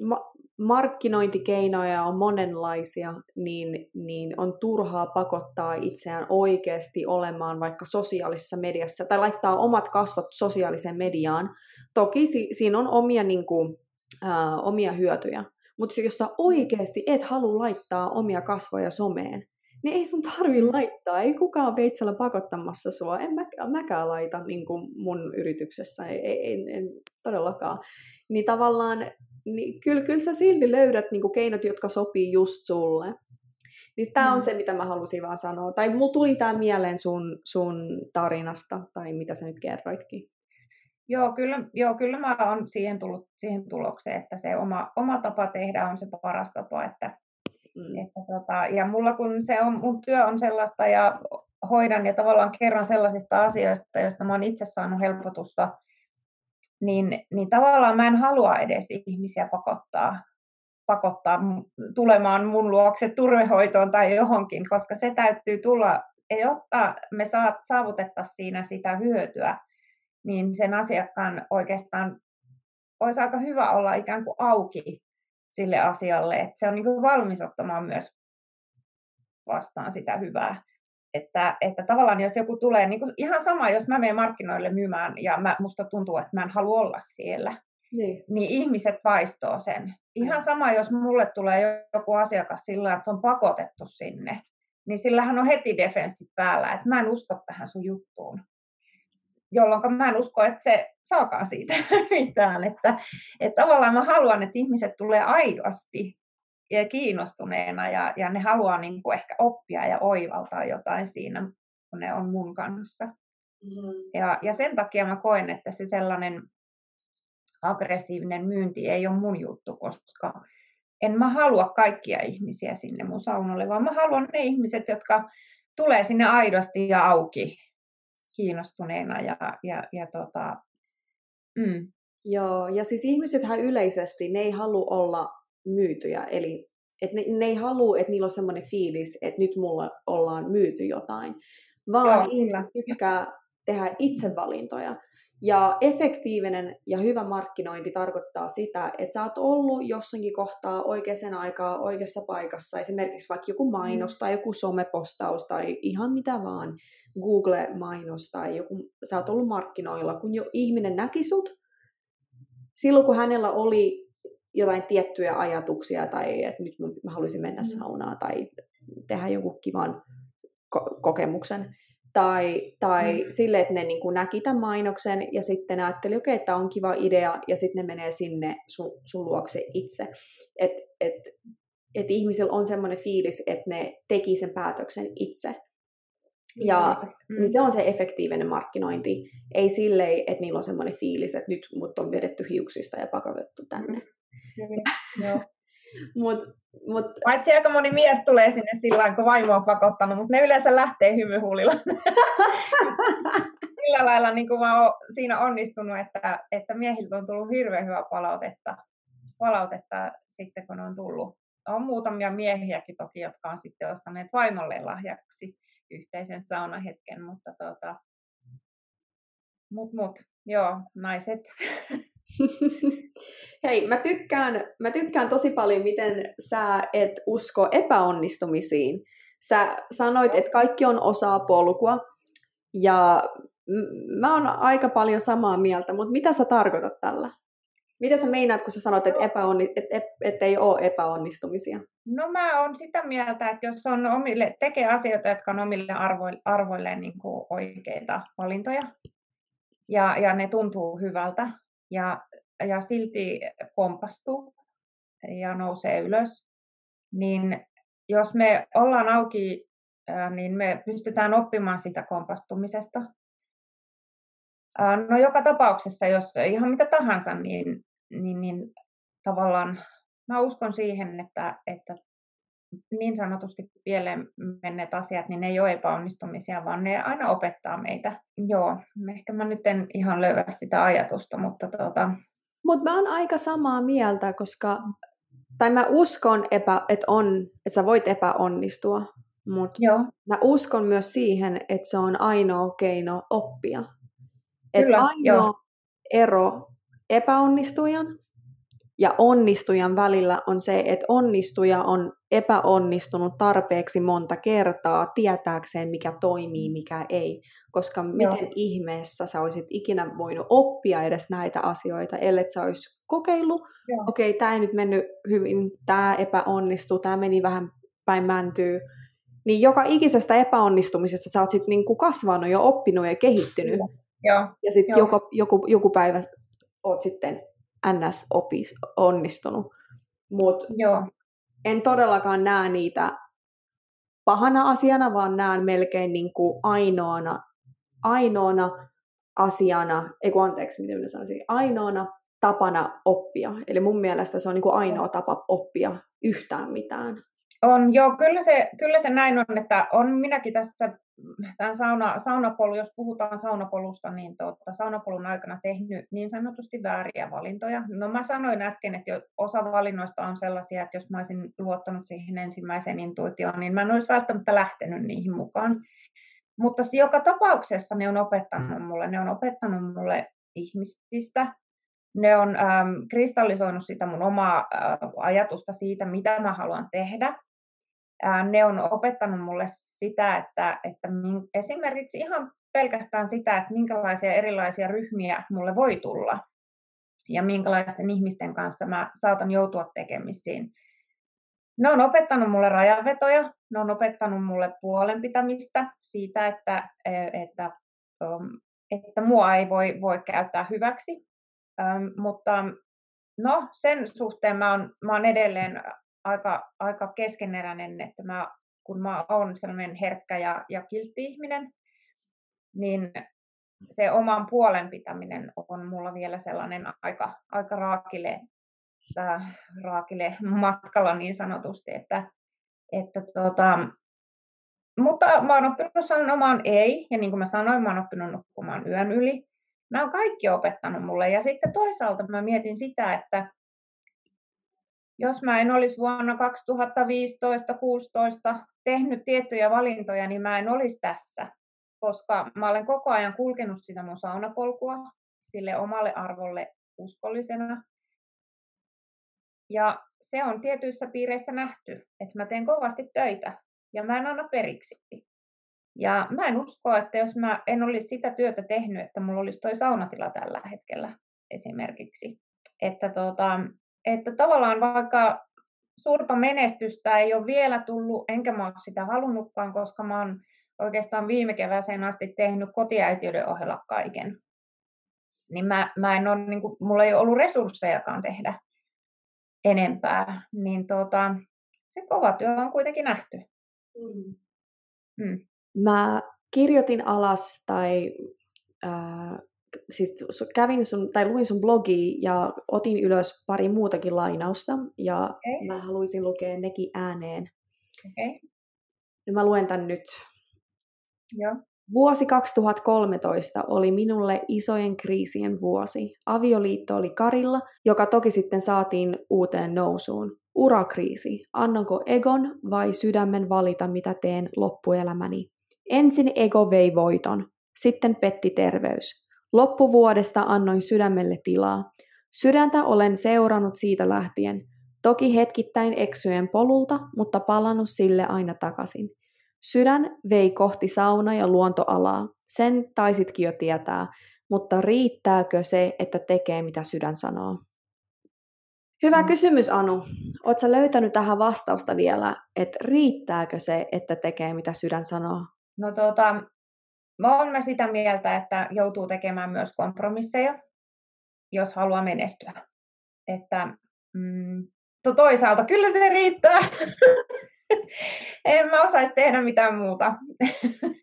Speaker 2: ma- markkinointikeinoja on monenlaisia, niin, niin on turhaa pakottaa itseään oikeasti olemaan vaikka sosiaalisessa mediassa tai laittaa omat kasvot sosiaaliseen mediaan. Toki si- siinä on omia, niin kuin, ää, omia hyötyjä, mutta jos sä oikeasti et halua laittaa omia kasvoja someen, niin ei sun tarvi laittaa. Ei kukaan veitsellä pakottamassa sua. En mä, mäkään laita niin kuin mun yrityksessä. Ei, ei, en, en todellakaan. Niin tavallaan niin kyllä, kyllä sä silti löydät niin kuin keinot, jotka sopii just sulle. Niin tämä on mm. se, mitä mä halusin vaan sanoa. Tai mulla tuli tämä mieleen sun, sun tarinasta, tai mitä sä nyt kerroitkin.
Speaker 1: Joo, kyllä, joo, kyllä mä oon siihen tullut siihen tulokseen, että se oma, oma tapa tehdä on se paras tapa. Että, mm. että tota, ja mulla kun se on, mun työ on sellaista ja hoidan ja tavallaan kerron sellaisista asioista, joista mä oon itse saanut helpotusta, niin, niin tavallaan mä en halua edes ihmisiä pakottaa, pakottaa tulemaan mun luokse turvehoitoon tai johonkin, koska se täytyy tulla, jotta me saavutettaisiin siinä sitä hyötyä, niin sen asiakkaan oikeastaan olisi aika hyvä olla ikään kuin auki sille asialle, että se on niin kuin valmis ottamaan myös vastaan sitä hyvää. Että, että tavallaan jos joku tulee, niin kuin ihan sama, jos mä menen markkinoille myymään ja mä, musta tuntuu, että mä en halua olla siellä, niin, niin ihmiset vaistoo sen. Ihan sama, jos mulle tulee joku asiakas sillä, että se on pakotettu sinne, niin sillähän on heti defenssit päällä, että mä en usko tähän sun juttuun jolloin mä en usko, että se saakaan siitä mitään. Että, että tavallaan mä haluan, että ihmiset tulee aidosti ja kiinnostuneena ja, ja ne haluaa niin kuin ehkä oppia ja oivaltaa jotain siinä, kun ne on mun kanssa. Mm-hmm. Ja, ja sen takia mä koen, että se sellainen aggressiivinen myynti ei ole mun juttu, koska en mä halua kaikkia ihmisiä sinne mun saunalle, vaan mä haluan ne ihmiset, jotka tulee sinne aidosti ja auki kiinnostuneena ja, ja, ja tota,
Speaker 2: mm. Joo, ja siis ihmisethän yleisesti, ne ei halua olla myytyjä, eli että ne, ne ei halua, että niillä on semmoinen fiilis, että nyt mulla ollaan myyty jotain, vaan Joo, ihmiset tykkää tehdä itsevalintoja. Ja efektiivinen ja hyvä markkinointi tarkoittaa sitä, että sä oot ollut jossakin kohtaa oikeaan aikaa oikeassa paikassa, esimerkiksi vaikka joku mainos mm. tai joku somepostaus tai ihan mitä vaan, Google-mainos tai joku, sä oot ollut markkinoilla, kun jo ihminen näki sut, silloin kun hänellä oli jotain tiettyjä ajatuksia tai että nyt mä haluaisin mennä mm. saunaan tai tehdä jonkun kivan ko- kokemuksen, tai, tai mm. sille, että ne niin kuin näki tämän mainoksen ja sitten ne ajatteli, okei, okay, että on kiva idea ja sitten ne menee sinne sun, sun luokse itse. Että et, et ihmisillä on semmoinen fiilis, että ne teki sen päätöksen itse. Ja mm. niin se on se efektiivinen markkinointi. Ei silleen, että niillä on semmoinen fiilis, että nyt mut on vedetty hiuksista ja pakotettu tänne. Mm. Joo. Mut,
Speaker 1: mut... Paitsi aika moni mies tulee sinne sillä kun vaimo on pakottanut, mutta ne yleensä lähtee hymyhuulilla. sillä lailla niin kuin mä oon siinä onnistunut, että, että miehiltä on tullut hirveän hyvää palautetta, palautetta sitten, kun on tullut. On muutamia miehiäkin toki, jotka on sitten ostaneet vaimolle lahjaksi yhteisen saunahetken, mutta tota, mut, mut, joo, naiset.
Speaker 2: Hei, mä tykkään, mä tykkään tosi paljon, miten sä et usko epäonnistumisiin. Sä sanoit, että kaikki on osa polkua, ja mä oon aika paljon samaa mieltä, mutta mitä sä tarkoitat tällä? Mitä sä meinaat, kun sä sanot, että, epäonni, et, et, et ei ole epäonnistumisia?
Speaker 1: No mä oon sitä mieltä, että jos on omille, tekee asioita, jotka on omille arvoille, arvoille niin oikeita valintoja, ja, ja ne tuntuu hyvältä, ja, ja silti kompastuu ja nousee ylös, niin jos me ollaan auki, niin me pystytään oppimaan sitä kompastumisesta. No joka tapauksessa, jos ihan mitä tahansa, niin, niin, niin tavallaan mä uskon siihen, että, että niin sanotusti pieleen menneet asiat, niin ne ei ole epäonnistumisia, vaan ne aina opettaa meitä. Joo, ehkä mä nyt en ihan löyä sitä ajatusta, mutta tota...
Speaker 2: Mutta mä oon aika samaa mieltä, koska tai mä uskon, epä, että, on, että sä voit epäonnistua, mutta mä uskon myös siihen, että se on ainoa keino oppia. Että ainoa jo. ero epäonnistujan ja onnistujan välillä on se, että onnistuja on epäonnistunut tarpeeksi monta kertaa tietääkseen, mikä toimii, mikä ei. Koska Joo. miten ihmeessä sä olisit ikinä voinut oppia edes näitä asioita, ellei sä olisi kokeillut, okei, okay, tämä ei nyt mennyt hyvin, tämä epäonnistuu, tämä meni vähän päin mäntyy. Niin joka ikisestä epäonnistumisesta sä oot sitten niinku kasvanut ja oppinut ja kehittynyt.
Speaker 1: Joo.
Speaker 2: Ja sitten joku, joku, joku päivä oot sitten ns. Opis, onnistunut. Mutta en todellakaan näe niitä pahana asiana, vaan näen melkein niin kuin ainoana, ainoana asiana, ei kun anteeksi, miten minä sanoisin, ainoana tapana oppia. Eli mun mielestä se on niin kuin ainoa tapa oppia yhtään mitään.
Speaker 1: On, joo, kyllä se, kyllä se näin on, että on minäkin tässä tämän sauna, saunapolu, jos puhutaan saunapolusta, niin tuota, saunapolun aikana tehnyt niin sanotusti vääriä valintoja. No mä sanoin äsken, että osa valinnoista on sellaisia, että jos mä olisin luottanut siihen ensimmäiseen intuitioon, niin mä en olisi välttämättä lähtenyt niihin mukaan. Mutta joka tapauksessa ne on opettanut mulle, ne on opettanut mulle ihmisistä, ne on ähm, kristallisoinut sitä mun omaa äh, ajatusta siitä, mitä mä haluan tehdä ne on opettanut mulle sitä, että, että esimerkiksi ihan pelkästään sitä, että minkälaisia erilaisia ryhmiä mulle voi tulla ja minkälaisten ihmisten kanssa mä saatan joutua tekemisiin. Ne on opettanut mulle rajanvetoja, ne on opettanut mulle puolenpitämistä siitä, että, e, että, että mua ei voi, voi käyttää hyväksi. Mutta no, sen suhteen mä oon, mä oon edelleen aika, aika keskeneräinen, että mä, kun mä oon sellainen herkkä ja, ja kiltti ihminen, niin se oman puolen pitäminen on mulla vielä sellainen aika, aika raakile, äh, raakile matkalla niin sanotusti, että, että tota, mutta mä oon oppinut sanomaan ei, ja niin kuin mä sanoin, mä oon oppinut nukkumaan yön yli. Nämä on kaikki opettanut mulle, ja sitten toisaalta mä mietin sitä, että jos mä en olisi vuonna 2015-2016 tehnyt tiettyjä valintoja, niin mä en olisi tässä, koska mä olen koko ajan kulkenut sitä mun saunapolkua sille omalle arvolle uskollisena. Ja se on tietyissä piireissä nähty, että mä teen kovasti töitä ja mä en anna periksi. Ja mä en usko, että jos mä en olisi sitä työtä tehnyt, että mulla olisi toi saunatila tällä hetkellä esimerkiksi. Että tota, että tavallaan vaikka suurta menestystä ei ole vielä tullut, enkä mä ole sitä halunnutkaan, koska mä oon oikeastaan viime kevääseen asti tehnyt kotiäitiyden ohella kaiken. Niin mä, mä en ole, niin kuin, mulla ei ole ollut resurssejakaan tehdä enempää. Niin tota, se kova työ on kuitenkin nähty. Mm.
Speaker 2: Mm. Mä kirjoitin alas tai äh, sit kävin sun, tai luin sun blogi ja otin ylös pari muutakin lainausta ja okay. mä haluaisin lukea nekin ääneen.
Speaker 1: Okay.
Speaker 2: Ja mä luen tän nyt.
Speaker 1: Joo.
Speaker 2: Vuosi 2013 oli minulle isojen kriisien vuosi. Avioliitto oli Karilla, joka toki sitten saatiin uuteen nousuun. Urakriisi. Annanko egon vai sydämen valita, mitä teen loppuelämäni? Ensin ego vei voiton, sitten petti terveys. Loppuvuodesta annoin sydämelle tilaa. Sydäntä olen seurannut siitä lähtien, toki hetkittäin eksyjen polulta, mutta palannut sille aina takaisin. Sydän vei kohti sauna- ja luontoalaa. Sen taisitkin jo tietää, mutta riittääkö se, että tekee mitä sydän sanoo? Hyvä mm. kysymys, Anu. Oletko löytänyt tähän vastausta vielä, että riittääkö se, että tekee mitä sydän sanoo?
Speaker 1: No tota, Mä olen sitä mieltä, että joutuu tekemään myös kompromisseja, jos haluaa menestyä. Että mm, to toisaalta kyllä se riittää. en mä osaisi tehdä mitään muuta.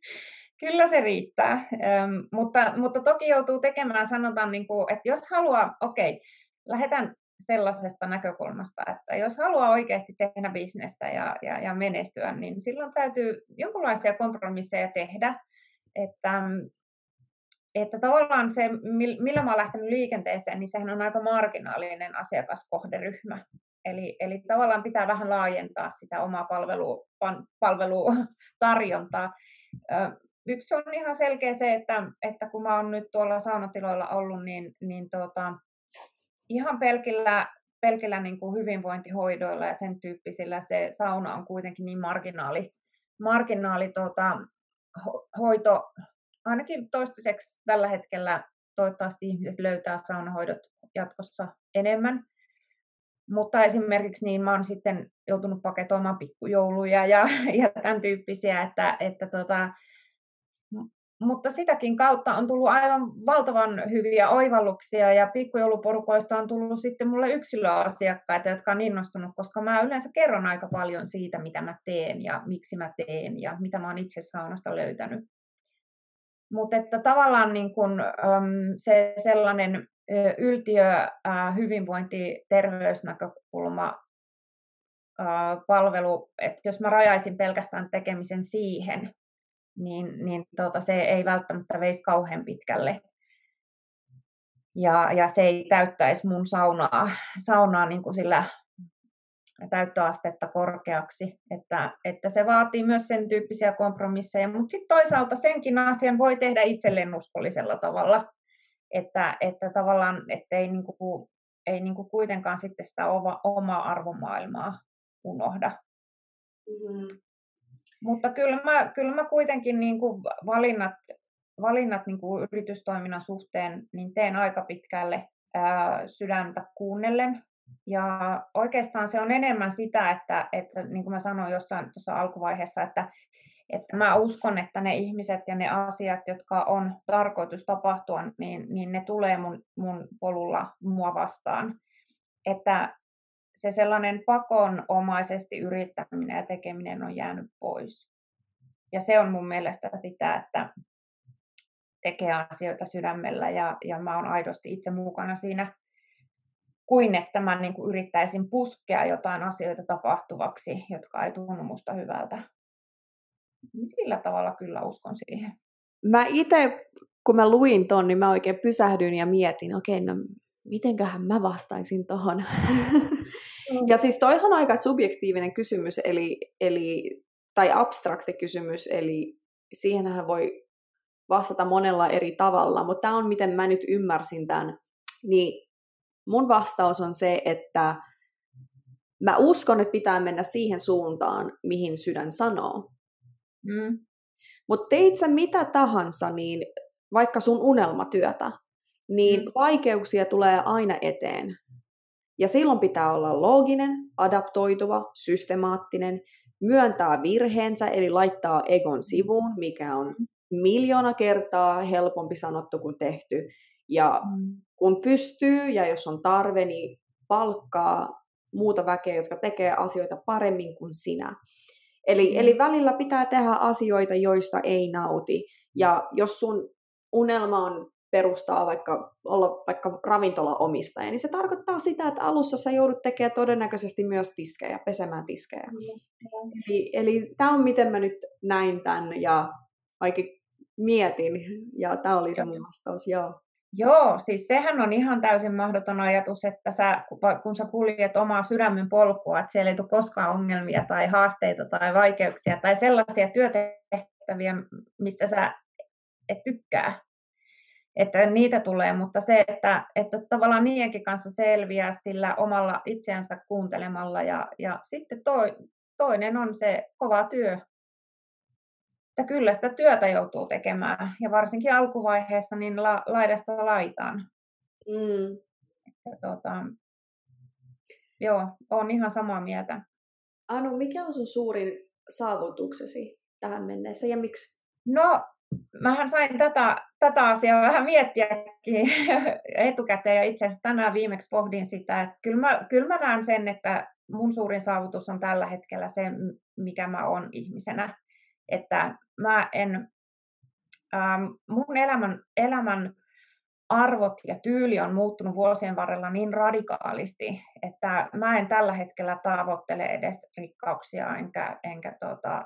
Speaker 1: Kyllä se riittää, ähm, mutta, mutta toki joutuu tekemään, sanotaan, niin kuin, että jos haluaa, okei, okay, lähdetään sellaisesta näkökulmasta, että jos haluaa oikeasti tehdä bisnestä ja, ja, ja menestyä, niin silloin täytyy jonkinlaisia kompromisseja tehdä, että, että tavallaan se, millä mä oon lähtenyt liikenteeseen, niin sehän on aika marginaalinen asiakaskohderyhmä. Eli, eli tavallaan pitää vähän laajentaa sitä omaa palvelu, palvelutarjontaa. Yksi on ihan selkeä se, että, että kun mä oon nyt tuolla saunatiloilla ollut, niin, niin tota, ihan pelkillä, pelkillä niin kuin hyvinvointihoidoilla ja sen tyyppisillä se sauna on kuitenkin niin marginaali, marginaali ho, hoito, ainakin toistaiseksi tällä hetkellä toivottavasti ihmiset löytää saunahoidot jatkossa enemmän. Mutta esimerkiksi niin mä oon sitten joutunut paketoimaan pikkujouluja ja, ja tämän tyyppisiä, että, että tota, mutta sitäkin kautta on tullut aivan valtavan hyviä oivalluksia ja pikkujouluporukoista on tullut sitten mulle yksilöasiakkaita, jotka on innostunut, koska mä yleensä kerron aika paljon siitä, mitä mä teen ja miksi mä teen ja mitä mä oon itse saunasta löytänyt. Mutta että tavallaan niin kun, se sellainen yltiö, hyvinvointi, terveysnäkökulma, palvelu, että jos mä rajaisin pelkästään tekemisen siihen, niin, niin tota, se ei välttämättä veisi kauhean pitkälle. Ja, ja se ei täyttäisi mun saunaa, saunaa niin kuin sillä täyttöastetta korkeaksi, että, että se vaatii myös sen tyyppisiä kompromisseja, mutta sitten toisaalta senkin asian voi tehdä itselleen uskollisella tavalla, että, että tavallaan että ei, niin kuin, ei niin kuin kuitenkaan sitten sitä oma, omaa arvomaailmaa unohda. Mm-hmm. Mutta kyllä mä, kyllä mä kuitenkin niin kuin valinnat, valinnat niin kuin yritystoiminnan suhteen niin teen aika pitkälle ää, sydäntä kuunnellen. Ja oikeastaan se on enemmän sitä, että, että niin kuin mä sanoin jossain tuossa alkuvaiheessa, että, että mä uskon, että ne ihmiset ja ne asiat, jotka on tarkoitus tapahtua, niin, niin ne tulee mun, mun polulla mua vastaan. Että se sellainen pakonomaisesti yrittäminen ja tekeminen on jäänyt pois. Ja se on mun mielestä sitä, että tekee asioita sydämellä ja, ja mä oon aidosti itse mukana siinä, kuin että mä niin kuin yrittäisin puskea jotain asioita tapahtuvaksi, jotka ei tunnu musta hyvältä. Niin sillä tavalla kyllä uskon siihen.
Speaker 2: Mä itse, kun mä luin ton, niin mä oikein pysähdyin ja mietin, okei, okay, no mitenköhän mä vastaisin tohon. Mm. Ja siis toihan on aika subjektiivinen kysymys, eli, eli, tai abstrakti kysymys, eli siihenhän voi vastata monella eri tavalla, mutta tämä on miten mä nyt ymmärsin tämän. Niin mun vastaus on se, että mä uskon, että pitää mennä siihen suuntaan, mihin sydän sanoo. Mm. Mutta teit sä mitä tahansa, niin vaikka sun unelmatyötä, niin mm. vaikeuksia tulee aina eteen. Ja silloin pitää olla looginen, adaptoituva, systemaattinen, myöntää virheensä, eli laittaa egon sivuun, mikä on miljoona kertaa helpompi sanottu kuin tehty. Ja mm. kun pystyy ja jos on tarve, niin palkkaa muuta väkeä, jotka tekee asioita paremmin kuin sinä. Eli, mm. eli välillä pitää tehdä asioita, joista ei nauti. Ja jos sun unelma on perustaa vaikka, olla vaikka ravintolaomistaja, niin se tarkoittaa sitä, että alussa sä joudut tekemään todennäköisesti myös tiskejä, pesemään tiskejä. Mm. Eli, eli tämä on miten mä nyt näin tämän ja vaikka mietin, ja tämä oli se mun vastaus, joo.
Speaker 1: Joo, siis sehän on ihan täysin mahdoton ajatus, että sä, kun sä kuljet omaa sydämen polkua, että siellä ei tule koskaan ongelmia tai haasteita tai vaikeuksia tai sellaisia työtehtäviä, mistä sä et tykkää että niitä tulee, mutta se, että, että tavallaan niidenkin kanssa selviää sillä omalla itseänsä kuuntelemalla ja, ja sitten toi, toinen on se kova työ. Että kyllä sitä työtä joutuu tekemään ja varsinkin alkuvaiheessa niin la, laidasta laitaan. Mm. Että, tota, joo, on ihan samaa mieltä.
Speaker 2: Anu, mikä on sun suurin saavutuksesi tähän mennessä ja miksi?
Speaker 1: No mähän sain tätä, tätä asiaa vähän miettiäkin etukäteen ja itse asiassa tänään viimeksi pohdin sitä, että kyllä mä, kyllä mä näen sen, että mun suurin saavutus on tällä hetkellä se, mikä mä oon ihmisenä. Että mä en, ähm, mun elämän, elämän arvot ja tyyli on muuttunut vuosien varrella niin radikaalisti, että mä en tällä hetkellä tavoittele edes rikkauksia enkä, enkä tota,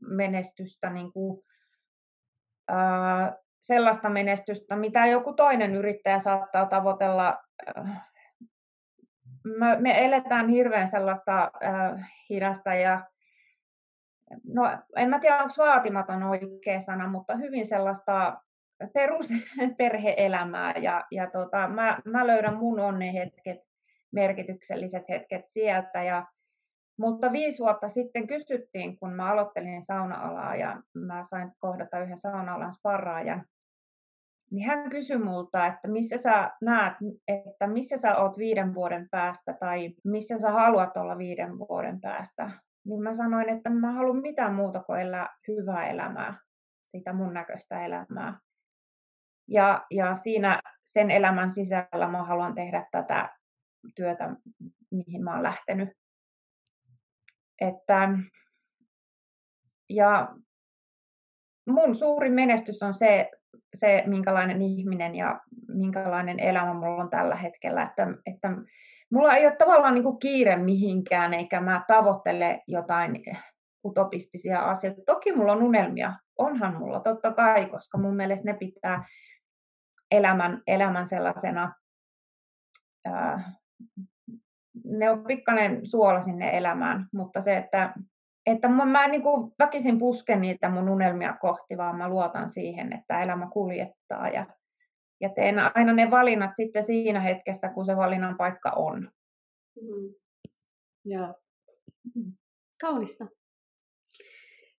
Speaker 1: menestystä, niin kuin, sellaista menestystä, mitä joku toinen yrittäjä saattaa tavoitella. Me, me eletään hirveän sellaista äh, hidasta ja no en mä tiedä, onko vaatimaton oikea sana, mutta hyvin sellaista perusperheelämää ja, ja tota, mä, mä löydän mun onnen hetket, merkitykselliset hetket sieltä. Ja, mutta viisi vuotta sitten kysyttiin, kun mä aloittelin sauna-alaa ja mä sain kohdata yhden sauna-alan sparraajan, niin hän kysyi multa, että missä sä näet, että missä sä oot viiden vuoden päästä tai missä sä haluat olla viiden vuoden päästä. Niin mä sanoin, että mä haluan mitään muuta kuin elää hyvää elämää, sitä mun näköistä elämää. Ja, ja siinä sen elämän sisällä mä haluan tehdä tätä työtä, mihin mä oon lähtenyt. Että, ja mun suuri menestys on se, se, minkälainen ihminen ja minkälainen elämä mulla on tällä hetkellä. Että, että mulla ei ole tavallaan niin kuin kiire mihinkään, eikä mä tavoittele jotain utopistisia asioita. Toki mulla on unelmia, onhan mulla totta kai, koska mun mielestä ne pitää elämän, elämän sellaisena, ää, ne on pikkainen suola sinne elämään, mutta se, että, että mä, mä niin kuin väkisin pusken niitä mun unelmia kohti, vaan mä luotan siihen, että elämä kuljettaa ja, ja teen aina ne valinnat sitten siinä hetkessä, kun se valinnan paikka on. Mm.
Speaker 2: Joo. Mm. Kaunista.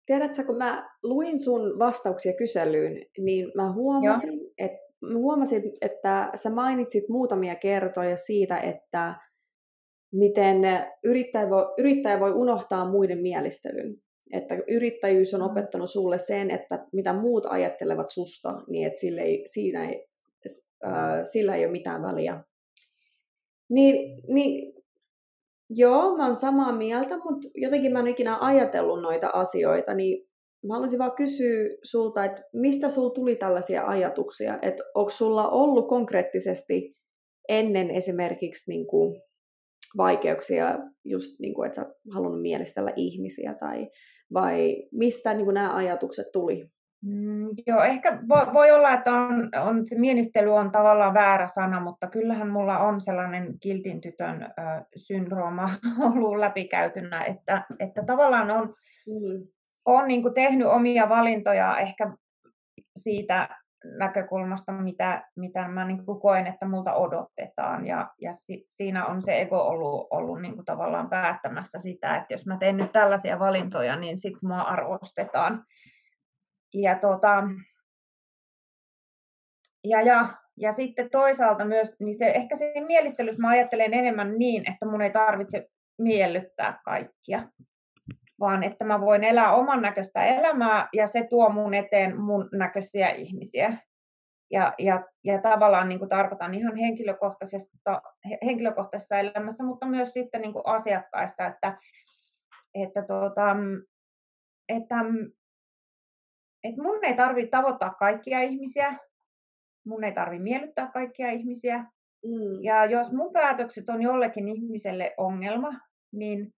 Speaker 2: Tiedätkö, kun mä luin sun vastauksia kyselyyn, niin mä huomasin, Joo. että huomasin, että sä mainitsit muutamia kertoja siitä, että miten yrittäjä voi, yrittäjä voi unohtaa muiden mielistelyn. Että yrittäjyys on mm. opettanut sulle sen, että mitä muut ajattelevat susta, niin että sille ei, siinä ei, äh, sillä ei ole mitään väliä. Niin, niin joo, mä oon samaa mieltä, mutta jotenkin mä en ikinä ajatellut noita asioita, niin Mä haluaisin vaan kysyä sulta, että mistä sulla tuli tällaisia ajatuksia? Että onko sulla ollut konkreettisesti ennen esimerkiksi niin kuin vaikeuksia, just niin kuin, että sä oot halunnut mielistellä ihmisiä, tai, vai mistä niin kuin nämä ajatukset tuli?
Speaker 1: Mm, joo, ehkä voi, voi olla, että on, on, se mielistely on tavallaan väärä sana, mutta kyllähän mulla on sellainen kiltin tytön ö, syndrooma ollut läpikäytynä, että, että tavallaan on, mm olen niin kuin tehnyt omia valintoja ehkä siitä näkökulmasta, mitä, mitä mä niin kuin koen, että multa odotetaan. Ja, ja si, siinä on se ego ollut, ollut niin kuin tavallaan päättämässä sitä, että jos mä teen nyt tällaisia valintoja, niin sit mua arvostetaan. Ja, tota, ja, ja, ja sitten toisaalta myös, niin se, ehkä siinä mielistelyssä mä ajattelen enemmän niin, että mun ei tarvitse miellyttää kaikkia vaan että mä voin elää oman näköistä elämää ja se tuo mun eteen mun näköisiä ihmisiä. Ja, ja, ja tavallaan niin kuin tarkoitan ihan henkilökohtaisesta, henkilökohtaisessa elämässä, mutta myös sitten niin kuin asiakkaissa, että, että, tuota, että, että mun ei tarvitse tavoittaa kaikkia ihmisiä, mun ei tarvitse miellyttää kaikkia ihmisiä. Mm. Ja jos mun päätökset on jollekin ihmiselle ongelma, niin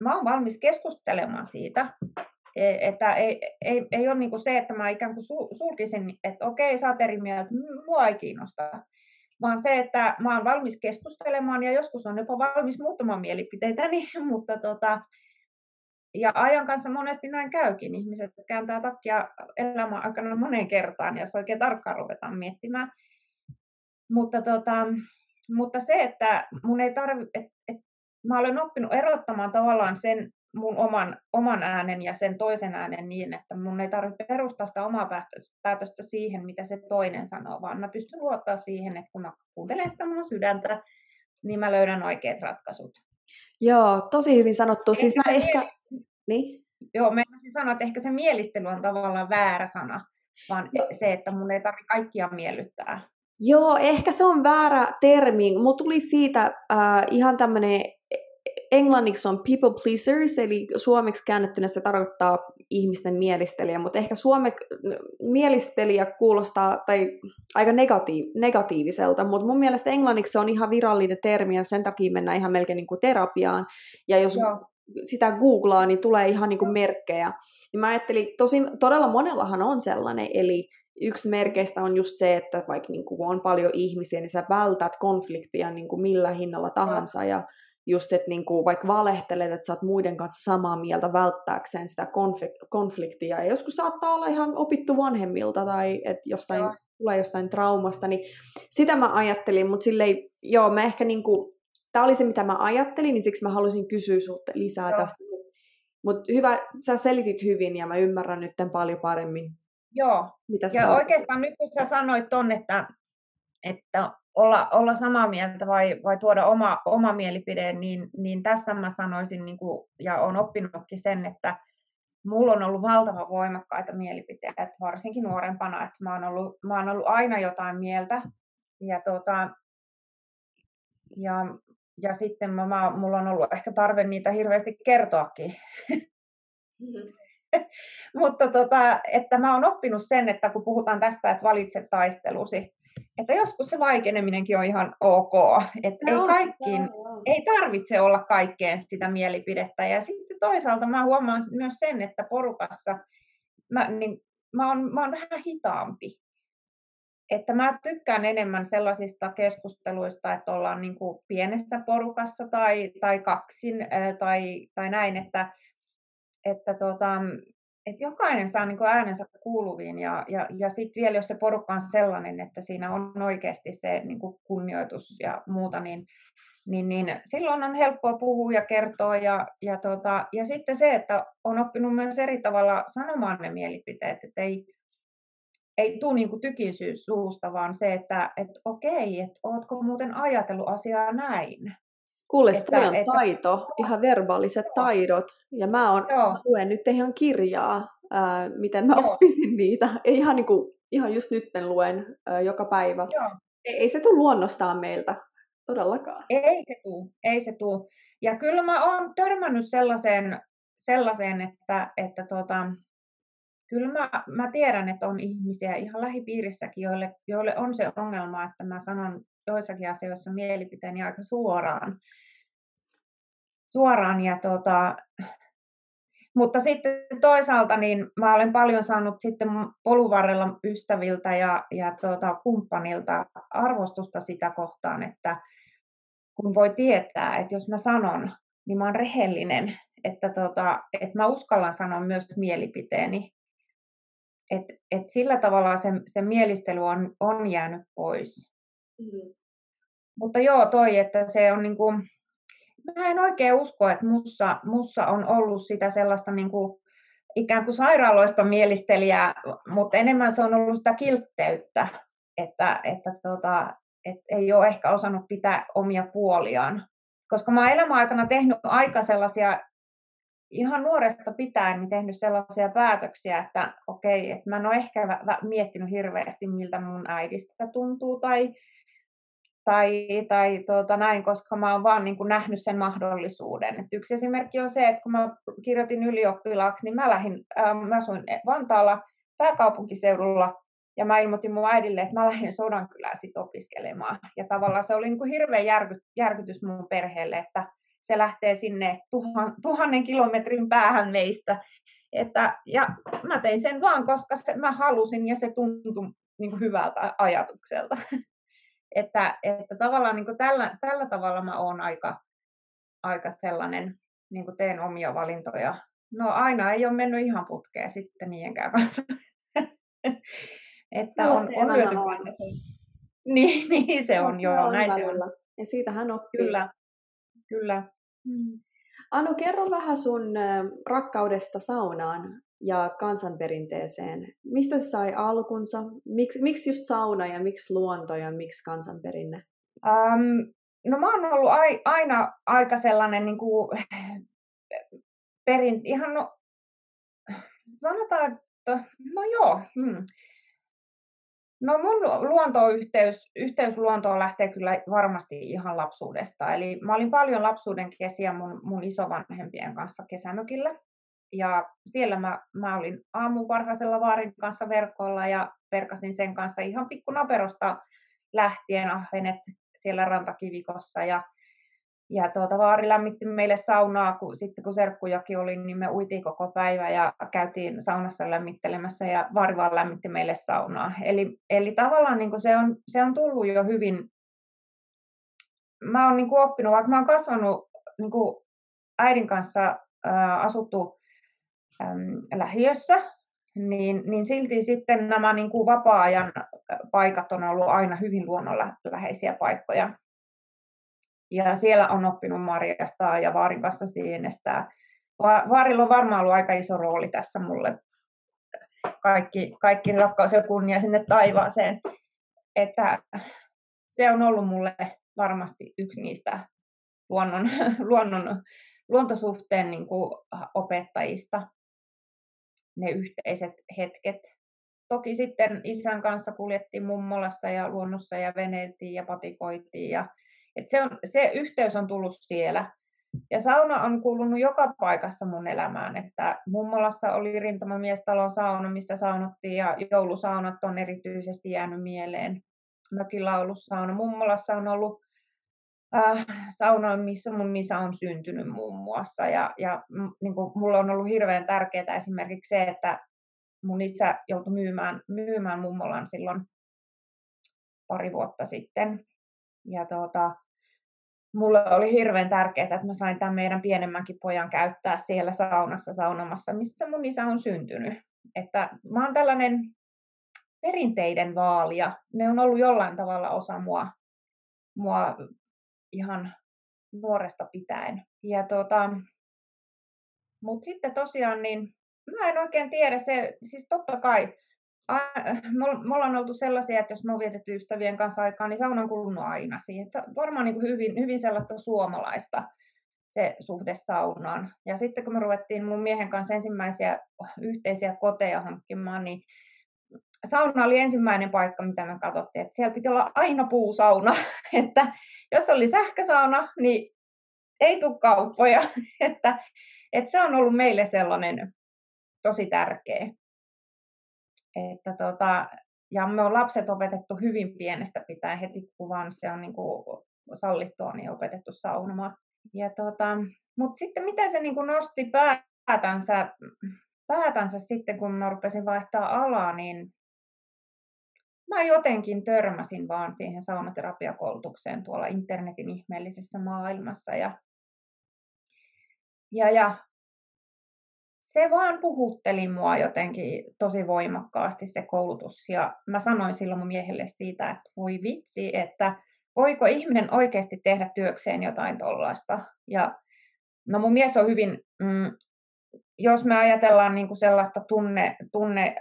Speaker 1: mä oon valmis keskustelemaan siitä. E, että ei, ei, ei ole niin se, että mä ikään kuin sulkisin, että okei, sä oot eri mieltä, mua ei kiinnosta. Vaan se, että mä oon valmis keskustelemaan ja joskus on jopa valmis muuttamaan mielipiteitäni, mutta tota, ja ajan kanssa monesti näin käykin. Ihmiset kääntää takia elämän aikana moneen kertaan, jos oikein tarkkaan ruvetaan miettimään. Mutta, tota, mutta se, että mun ei tarvi, et, et mä olen oppinut erottamaan tavallaan sen mun oman, oman äänen ja sen toisen äänen niin, että mun ei tarvitse perustaa sitä omaa päätöstä siihen, mitä se toinen sanoo, vaan mä pystyn luottaa siihen, että kun mä kuuntelen sitä mun sydäntä, niin mä löydän oikeat ratkaisut.
Speaker 2: Joo, tosi hyvin sanottu. Siis mä ehkä... Niin?
Speaker 1: joo, mä sanoa, että ehkä se mielistely on tavallaan väärä sana, vaan se, että mun ei tarvitse kaikkia miellyttää.
Speaker 2: Joo, ehkä se on väärä termi. Mulla tuli siitä äh, ihan tämmöinen englanniksi on people pleasers, eli suomeksi käännettynä se tarkoittaa ihmisten mielistelijä, mutta ehkä suome mielistelijä kuulostaa tai aika negatiiv- negatiiviselta, mutta mun mielestä englanniksi se on ihan virallinen termi ja sen takia mennään ihan melkein niin kuin terapiaan. Ja jos Joo. sitä googlaa, niin tulee ihan niin kuin merkkejä. Niin mä ajattelin, tosin todella monellahan on sellainen, eli yksi merkeistä on just se, että vaikka niin kuin on paljon ihmisiä, niin sä vältät konfliktia niin kuin millä hinnalla tahansa ja just, että niin kuin vaikka valehtelet, että sä oot muiden kanssa samaa mieltä välttääkseen sitä konfliktia. Ja joskus saattaa olla ihan opittu vanhemmilta tai että jostain, joo. tulee jostain traumasta, niin sitä mä ajattelin, mutta silleen, joo, mä ehkä niin kuin, tämä oli se, mitä mä ajattelin, niin siksi mä halusin kysyä sulta lisää joo. tästä. Mutta hyvä, sä selitit hyvin ja mä ymmärrän nyt paljon paremmin.
Speaker 1: Joo, mitä ja oikeastaan nyt kun sä sanoit ton, että, että olla, olla samaa mieltä vai, vai tuoda oma, oma mielipide, niin, niin tässä mä sanoisin, niin kuin, ja olen oppinutkin sen, että mulla on ollut valtavan voimakkaita mielipiteitä, varsinkin nuorempana, että mä oon ollut, mä oon ollut aina jotain mieltä, ja, tota, ja, ja sitten mä, mä, mulla on ollut ehkä tarve niitä hirveästi kertoakin. Mm-hmm. Mutta tota, että mä oon oppinut sen, että kun puhutaan tästä, että valitse taistelusi, että joskus se vaikeneminenkin on ihan ok. Että ei, kaikkiin, ei tarvitse olla kaikkeen sitä mielipidettä. Ja sitten toisaalta mä huomaan myös sen, että porukassa mä, niin, mä, oon, mä oon vähän hitaampi. Että mä tykkään enemmän sellaisista keskusteluista, että ollaan niin kuin pienessä porukassa tai, tai kaksin tai, tai näin, että, että tota, että jokainen saa niin kuin äänensä kuuluviin ja, ja, ja sitten vielä jos se porukka on sellainen, että siinä on oikeasti se niin kuin kunnioitus ja muuta, niin, niin, niin silloin on helppoa puhua ja kertoa ja, ja, tota, ja sitten se, että on oppinut myös eri tavalla sanomaan ne mielipiteet, että ei, ei tule niin tykin syys suusta, vaan se, että et okei, että ootko muuten ajatellut asiaa näin.
Speaker 2: Kuule, että, toi on että, taito, ihan verbaaliset joo. taidot. Ja mä, on, mä luen nyt ihan kirjaa, ää, miten mä joo. oppisin niitä. Ei ihan, niin kuin, ihan just nyt luen ää, joka päivä. Joo. Ei, ei se tule luonnostaan meiltä, todellakaan.
Speaker 1: Ei se tule, ei se tule. Ja kyllä mä oon törmännyt sellaiseen, sellaiseen että, että tota, kyllä mä, mä tiedän, että on ihmisiä ihan lähipiirissäkin, joille, joille on se ongelma, että mä sanon joissakin asioissa mielipiteeni aika suoraan. suoraan ja tota, mutta sitten toisaalta niin mä olen paljon saanut sitten poluvarrella ystäviltä ja, ja tota, kumppanilta arvostusta sitä kohtaan, että kun voi tietää, että jos mä sanon, niin mä oon rehellinen, että, tota, että mä uskallan sanoa myös mielipiteeni. Et, et sillä tavalla se, se mielistely on, on jäänyt pois. Mm. Mutta joo, toi, että se on niin kuin, mä en oikein usko, että mussa, mussa on ollut sitä sellaista niin kuin, ikään kuin sairaaloista mielistelijää, mutta enemmän se on ollut sitä kiltteyttä, että, että tota, et ei ole ehkä osannut pitää omia puoliaan. Koska mä oon elämän tehnyt aika sellaisia, ihan nuoresta pitäen niin tehnyt sellaisia päätöksiä, että okei, että mä en ole ehkä miettinyt hirveästi, miltä mun äidistä tuntuu tai tai, tai tuota, näin, koska mä oon vaan niin kuin nähnyt sen mahdollisuuden. Et yksi esimerkki on se, että kun mä kirjoitin ylioppilaaksi, niin mä, lähdin, äh, mä asuin Vantaalla pääkaupunkiseudulla ja mä ilmoitin mun äidille, että mä lähdin Sodankylään sit opiskelemaan. Ja tavallaan se oli niin kuin hirveä järky, järkytys mun perheelle, että se lähtee sinne tuhan, tuhannen kilometrin päähän meistä. Että, ja mä tein sen vaan, koska se, mä halusin ja se tuntui niin kuin hyvältä ajatukselta. Että, että tavallaan niin kuin tällä, tällä tavalla mä oon aika, aika sellainen, niin kuin teen omia valintoja. No aina ei ole mennyt ihan putkeen sitten niinkään kanssa.
Speaker 2: että on, on, on.
Speaker 1: Niin, niin se on, joo, on näin se on.
Speaker 2: Ja siitä hän oppii.
Speaker 1: Kyllä, kyllä.
Speaker 2: Mm. Anu, kerro vähän sun rakkaudesta saunaan ja kansanperinteeseen. Mistä se sai alkunsa? Miks, miksi just sauna ja miksi luonto ja miksi kansanperinne?
Speaker 1: Um, no mä oon ollut ai, aina aika sellainen niin kuin, perin, ihan no, sanotaan, että no joo. Hmm. No mun luontoyhteys, yhteys luontoon lähtee kyllä varmasti ihan lapsuudesta. Eli mä olin paljon lapsuuden kesiä mun, mun isovanhempien kanssa kesämökillä. Ja siellä mä, mä olin aamuvarhaisella vaarin kanssa verkolla ja verkasin sen kanssa ihan pikkunaperosta lähtien ahvenet siellä rantakivikossa. Ja ja tuota, vaari lämmitti meille saunaa, kun sitten kun serkkujakin oli, niin me uitiin koko päivä ja käytiin saunassa lämmittelemässä ja vaari vaan lämmitti meille saunaa. Eli, eli tavallaan niin se, on, se on tullut jo hyvin, mä oon niin oppinut, vaikka mä oon kasvanut niin äidin kanssa ää, asuttu äm, lähiössä, niin, niin silti sitten nämä niin kuin vapaa-ajan paikat on ollut aina hyvin luonnonläheisiä paikkoja. Ja siellä on oppinut marjastaa ja vaarin kanssa sienestää. Vaarilla on varmaan ollut aika iso rooli tässä mulle. Kaikki, kaikki rakkaus ja kunnia sinne taivaaseen. Että se on ollut mulle varmasti yksi niistä luonnon, luonnon, luontosuhteen niin kuin opettajista, ne yhteiset hetket. Toki sitten isän kanssa kuljettiin mummolassa ja luonnossa ja veneiltiin ja patikoitiin ja et se, on, se yhteys on tullut siellä. Ja sauna on kuulunut joka paikassa mun elämään, että mummolassa oli rintamamiestalon sauna, missä saunottiin ja joulusaunat on erityisesti jäänyt mieleen. Mökillä on ollut sauna. Mummolassa on ollut äh, sauna, missä mun isä on syntynyt muun muassa. Ja, ja niin kuin, mulla on ollut hirveän tärkeää esimerkiksi se, että mun isä joutui myymään, myymään mummolan silloin pari vuotta sitten. Ja tuota, mulle oli hirveän tärkeää, että mä sain tämän meidän pienemmänkin pojan käyttää siellä saunassa saunomassa, missä mun isä on syntynyt. Että mä oon tällainen perinteiden vaalia. Ne on ollut jollain tavalla osa mua, mua ihan nuoresta pitäen. Ja tota, mutta sitten tosiaan, niin mä en oikein tiedä, se, siis totta kai me ollaan oltu sellaisia, että jos me on vietetty ystävien kanssa aikaa, niin sauna on kulunut aina siihen. Se varmaan niin kuin hyvin, hyvin sellaista suomalaista se suhde saunaan. Ja sitten kun me ruvettiin mun miehen kanssa ensimmäisiä yhteisiä koteja hankkimaan, niin sauna oli ensimmäinen paikka, mitä me katsottiin, että siellä piti olla aina puusauna, että jos oli sähkösauna, niin ei tule kauppoja, että, että se on ollut meille sellainen tosi tärkeä. Että tota, ja me on lapset opetettu hyvin pienestä pitäen heti, kun vaan se on niin kuin sallittua, niin opetettu saunomaan. Ja tota, Mutta sitten mitä se niin kuin nosti päätänsä, päätänsä sitten, kun mä rupesin vaihtaa alaa, niin mä jotenkin törmäsin vaan siihen saunaterapiakoulutukseen tuolla internetin ihmeellisessä maailmassa. Ja, ja, ja se vaan puhutteli mua jotenkin tosi voimakkaasti se koulutus. Ja mä sanoin silloin mun miehelle siitä, että voi vitsi, että voiko ihminen oikeasti tehdä työkseen jotain tollaista. Ja no mun mies on hyvin, mm, jos me ajatellaan niin kuin sellaista tunne, tunne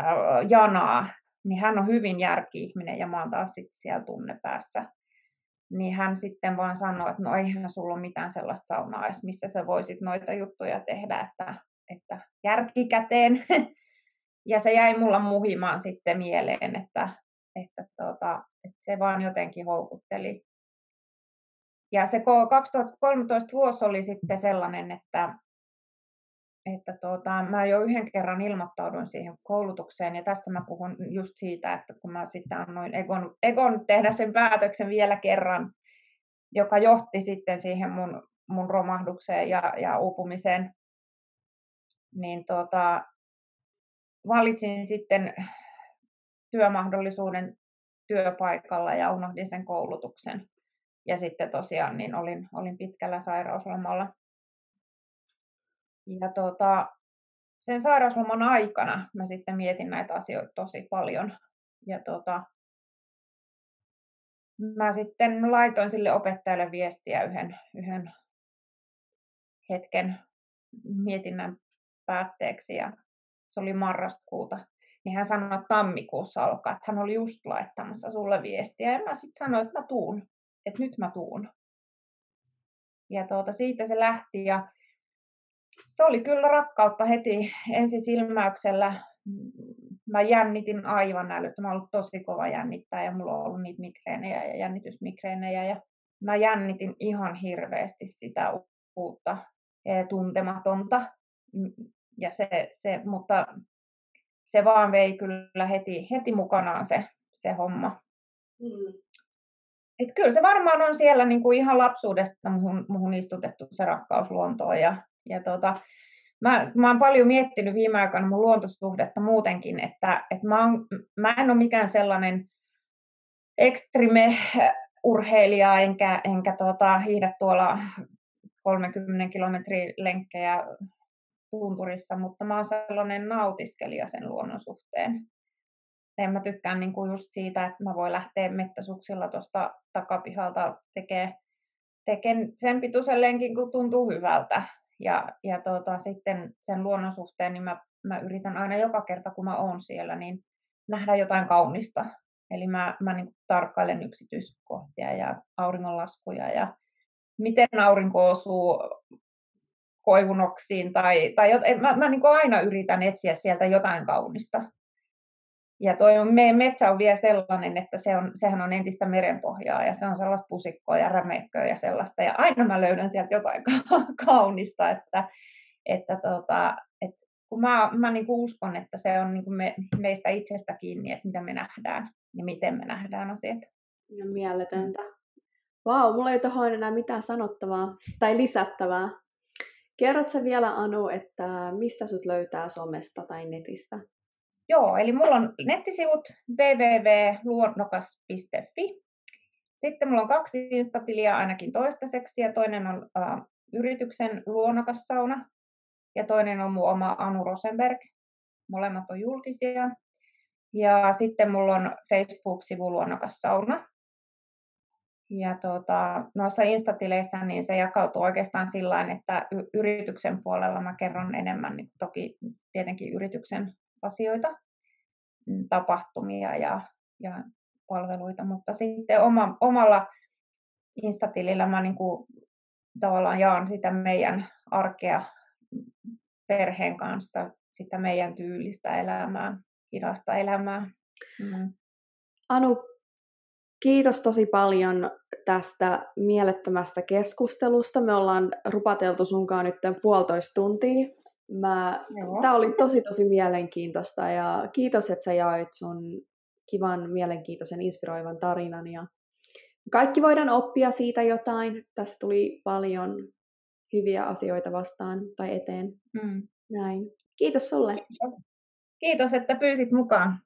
Speaker 1: äh, janaa, niin hän on hyvin järki-ihminen ja mä oon taas sitten siellä tunnepäässä. Niin hän sitten vaan sanoi, että no eihän sulla ole mitään sellaista saunaa missä sä voisit noita juttuja tehdä, että että järkikäteen. ja se jäi mulla muhimaan sitten mieleen, että, että, tota, että se vaan jotenkin houkutteli. Ja se 2013 vuosi oli sitten sellainen, että, että tota, mä jo yhden kerran ilmoittauduin siihen koulutukseen, ja tässä mä puhun just siitä, että kun mä sitten annoin Egon, Egon tehdä sen päätöksen vielä kerran, joka johti sitten siihen mun, mun romahdukseen ja, ja uupumiseen, niin tota, valitsin sitten työmahdollisuuden työpaikalla ja unohdin sen koulutuksen. Ja sitten tosiaan niin olin, olin pitkällä sairauslomalla. Ja tota, sen sairausloman aikana mä sitten mietin näitä asioita tosi paljon. Ja tota, mä sitten laitoin sille opettajalle viestiä yhden, yhden hetken mietinnän päätteeksi ja se oli marraskuuta. Niin hän sanoi, että tammikuussa alkaa, että hän oli just laittamassa sulle viestiä. Ja mä sitten sanoin, että mä tuun, että nyt mä tuun. Ja tuota, siitä se lähti ja se oli kyllä rakkautta heti ensisilmäyksellä. Mä jännitin aivan älyttä. Mä oon ollut tosi kova jännittää ja mulla on ollut niitä migreenejä ja jännitysmigreenejä. Ja mä jännitin ihan hirveästi sitä uutta tuntematonta. Ja se, se, mutta se vaan vei kyllä heti, heti mukanaan se, se homma. Mm. Et kyllä se varmaan on siellä niin kuin ihan lapsuudesta muhun, muhun istutettu se rakkaus luontoon. Ja, ja tota, mä, mä oon paljon miettinyt viime aikoina mun luontosuhdetta muutenkin, että, että mä, oon, mä en ole mikään sellainen ekstreme urheilija, enkä, enkä tota, hiidä tuolla 30 kilometrin lenkkejä tunturissa, mutta mä oon sellainen nautiskelija sen luonnon suhteen. En mä tykkään niin kuin just siitä, että mä voin lähteä mettäsuksilla tuosta takapihalta tekemään tekee sen pituisen lenkin, kun tuntuu hyvältä. Ja, ja tota, sitten sen luonnon suhteen, niin mä, mä yritän aina joka kerta, kun mä oon siellä, niin nähdä jotain kaunista. Eli mä, mä niin tarkkailen yksityiskohtia ja auringonlaskuja ja miten aurinko osuu koivunoksiin tai, tai mä, mä niin aina yritän etsiä sieltä jotain kaunista. Ja toi meidän metsä on vielä sellainen, että se on, sehän on entistä merenpohjaa ja se on sellaista pusikkoa ja rämeikköä ja sellaista. Ja aina mä löydän sieltä jotain kaunista, että, että, tota, että kun mä, mä niin uskon, että se on niin me, meistä itsestä kiinni, että mitä me nähdään ja miten me nähdään asiat.
Speaker 2: Ja mieletöntä. Vau, mulla ei tuohon enää mitään sanottavaa tai lisättävää. Kerrotko vielä Anu, että mistä sut löytää somesta tai netistä?
Speaker 1: Joo, eli mulla on nettisivut www.luonnokas.fi. Sitten mulla on kaksi instatilia ainakin toistaiseksi ja toinen on äh, yrityksen luonnokassauna ja toinen on mun oma Anu Rosenberg. Molemmat on julkisia. Ja sitten mulla on Facebook-sivu Luonnokassauna. Ja tuota, noissa instatileissä niin se jakautuu oikeastaan sillä että yrityksen puolella mä kerron enemmän niin toki tietenkin yrityksen asioita, mm, tapahtumia ja, ja palveluita, mutta sitten oma, omalla instatilillä mä niin kuin tavallaan jaan sitä meidän arkea perheen kanssa, sitä meidän tyylistä elämää, hidasta elämää. Mm.
Speaker 2: Anu, kiitos tosi paljon tästä mielettömästä keskustelusta. Me ollaan rupateltu sunkaan nyt puolitoista tuntia. Mä, tämä oli tosi tosi mielenkiintoista ja kiitos, että sä jaoit sun kivan, mielenkiintoisen, inspiroivan tarinan. Ja kaikki voidaan oppia siitä jotain. Tästä tuli paljon hyviä asioita vastaan tai eteen. Mm. Näin. Kiitos sulle.
Speaker 1: Kiitos, että pyysit mukaan.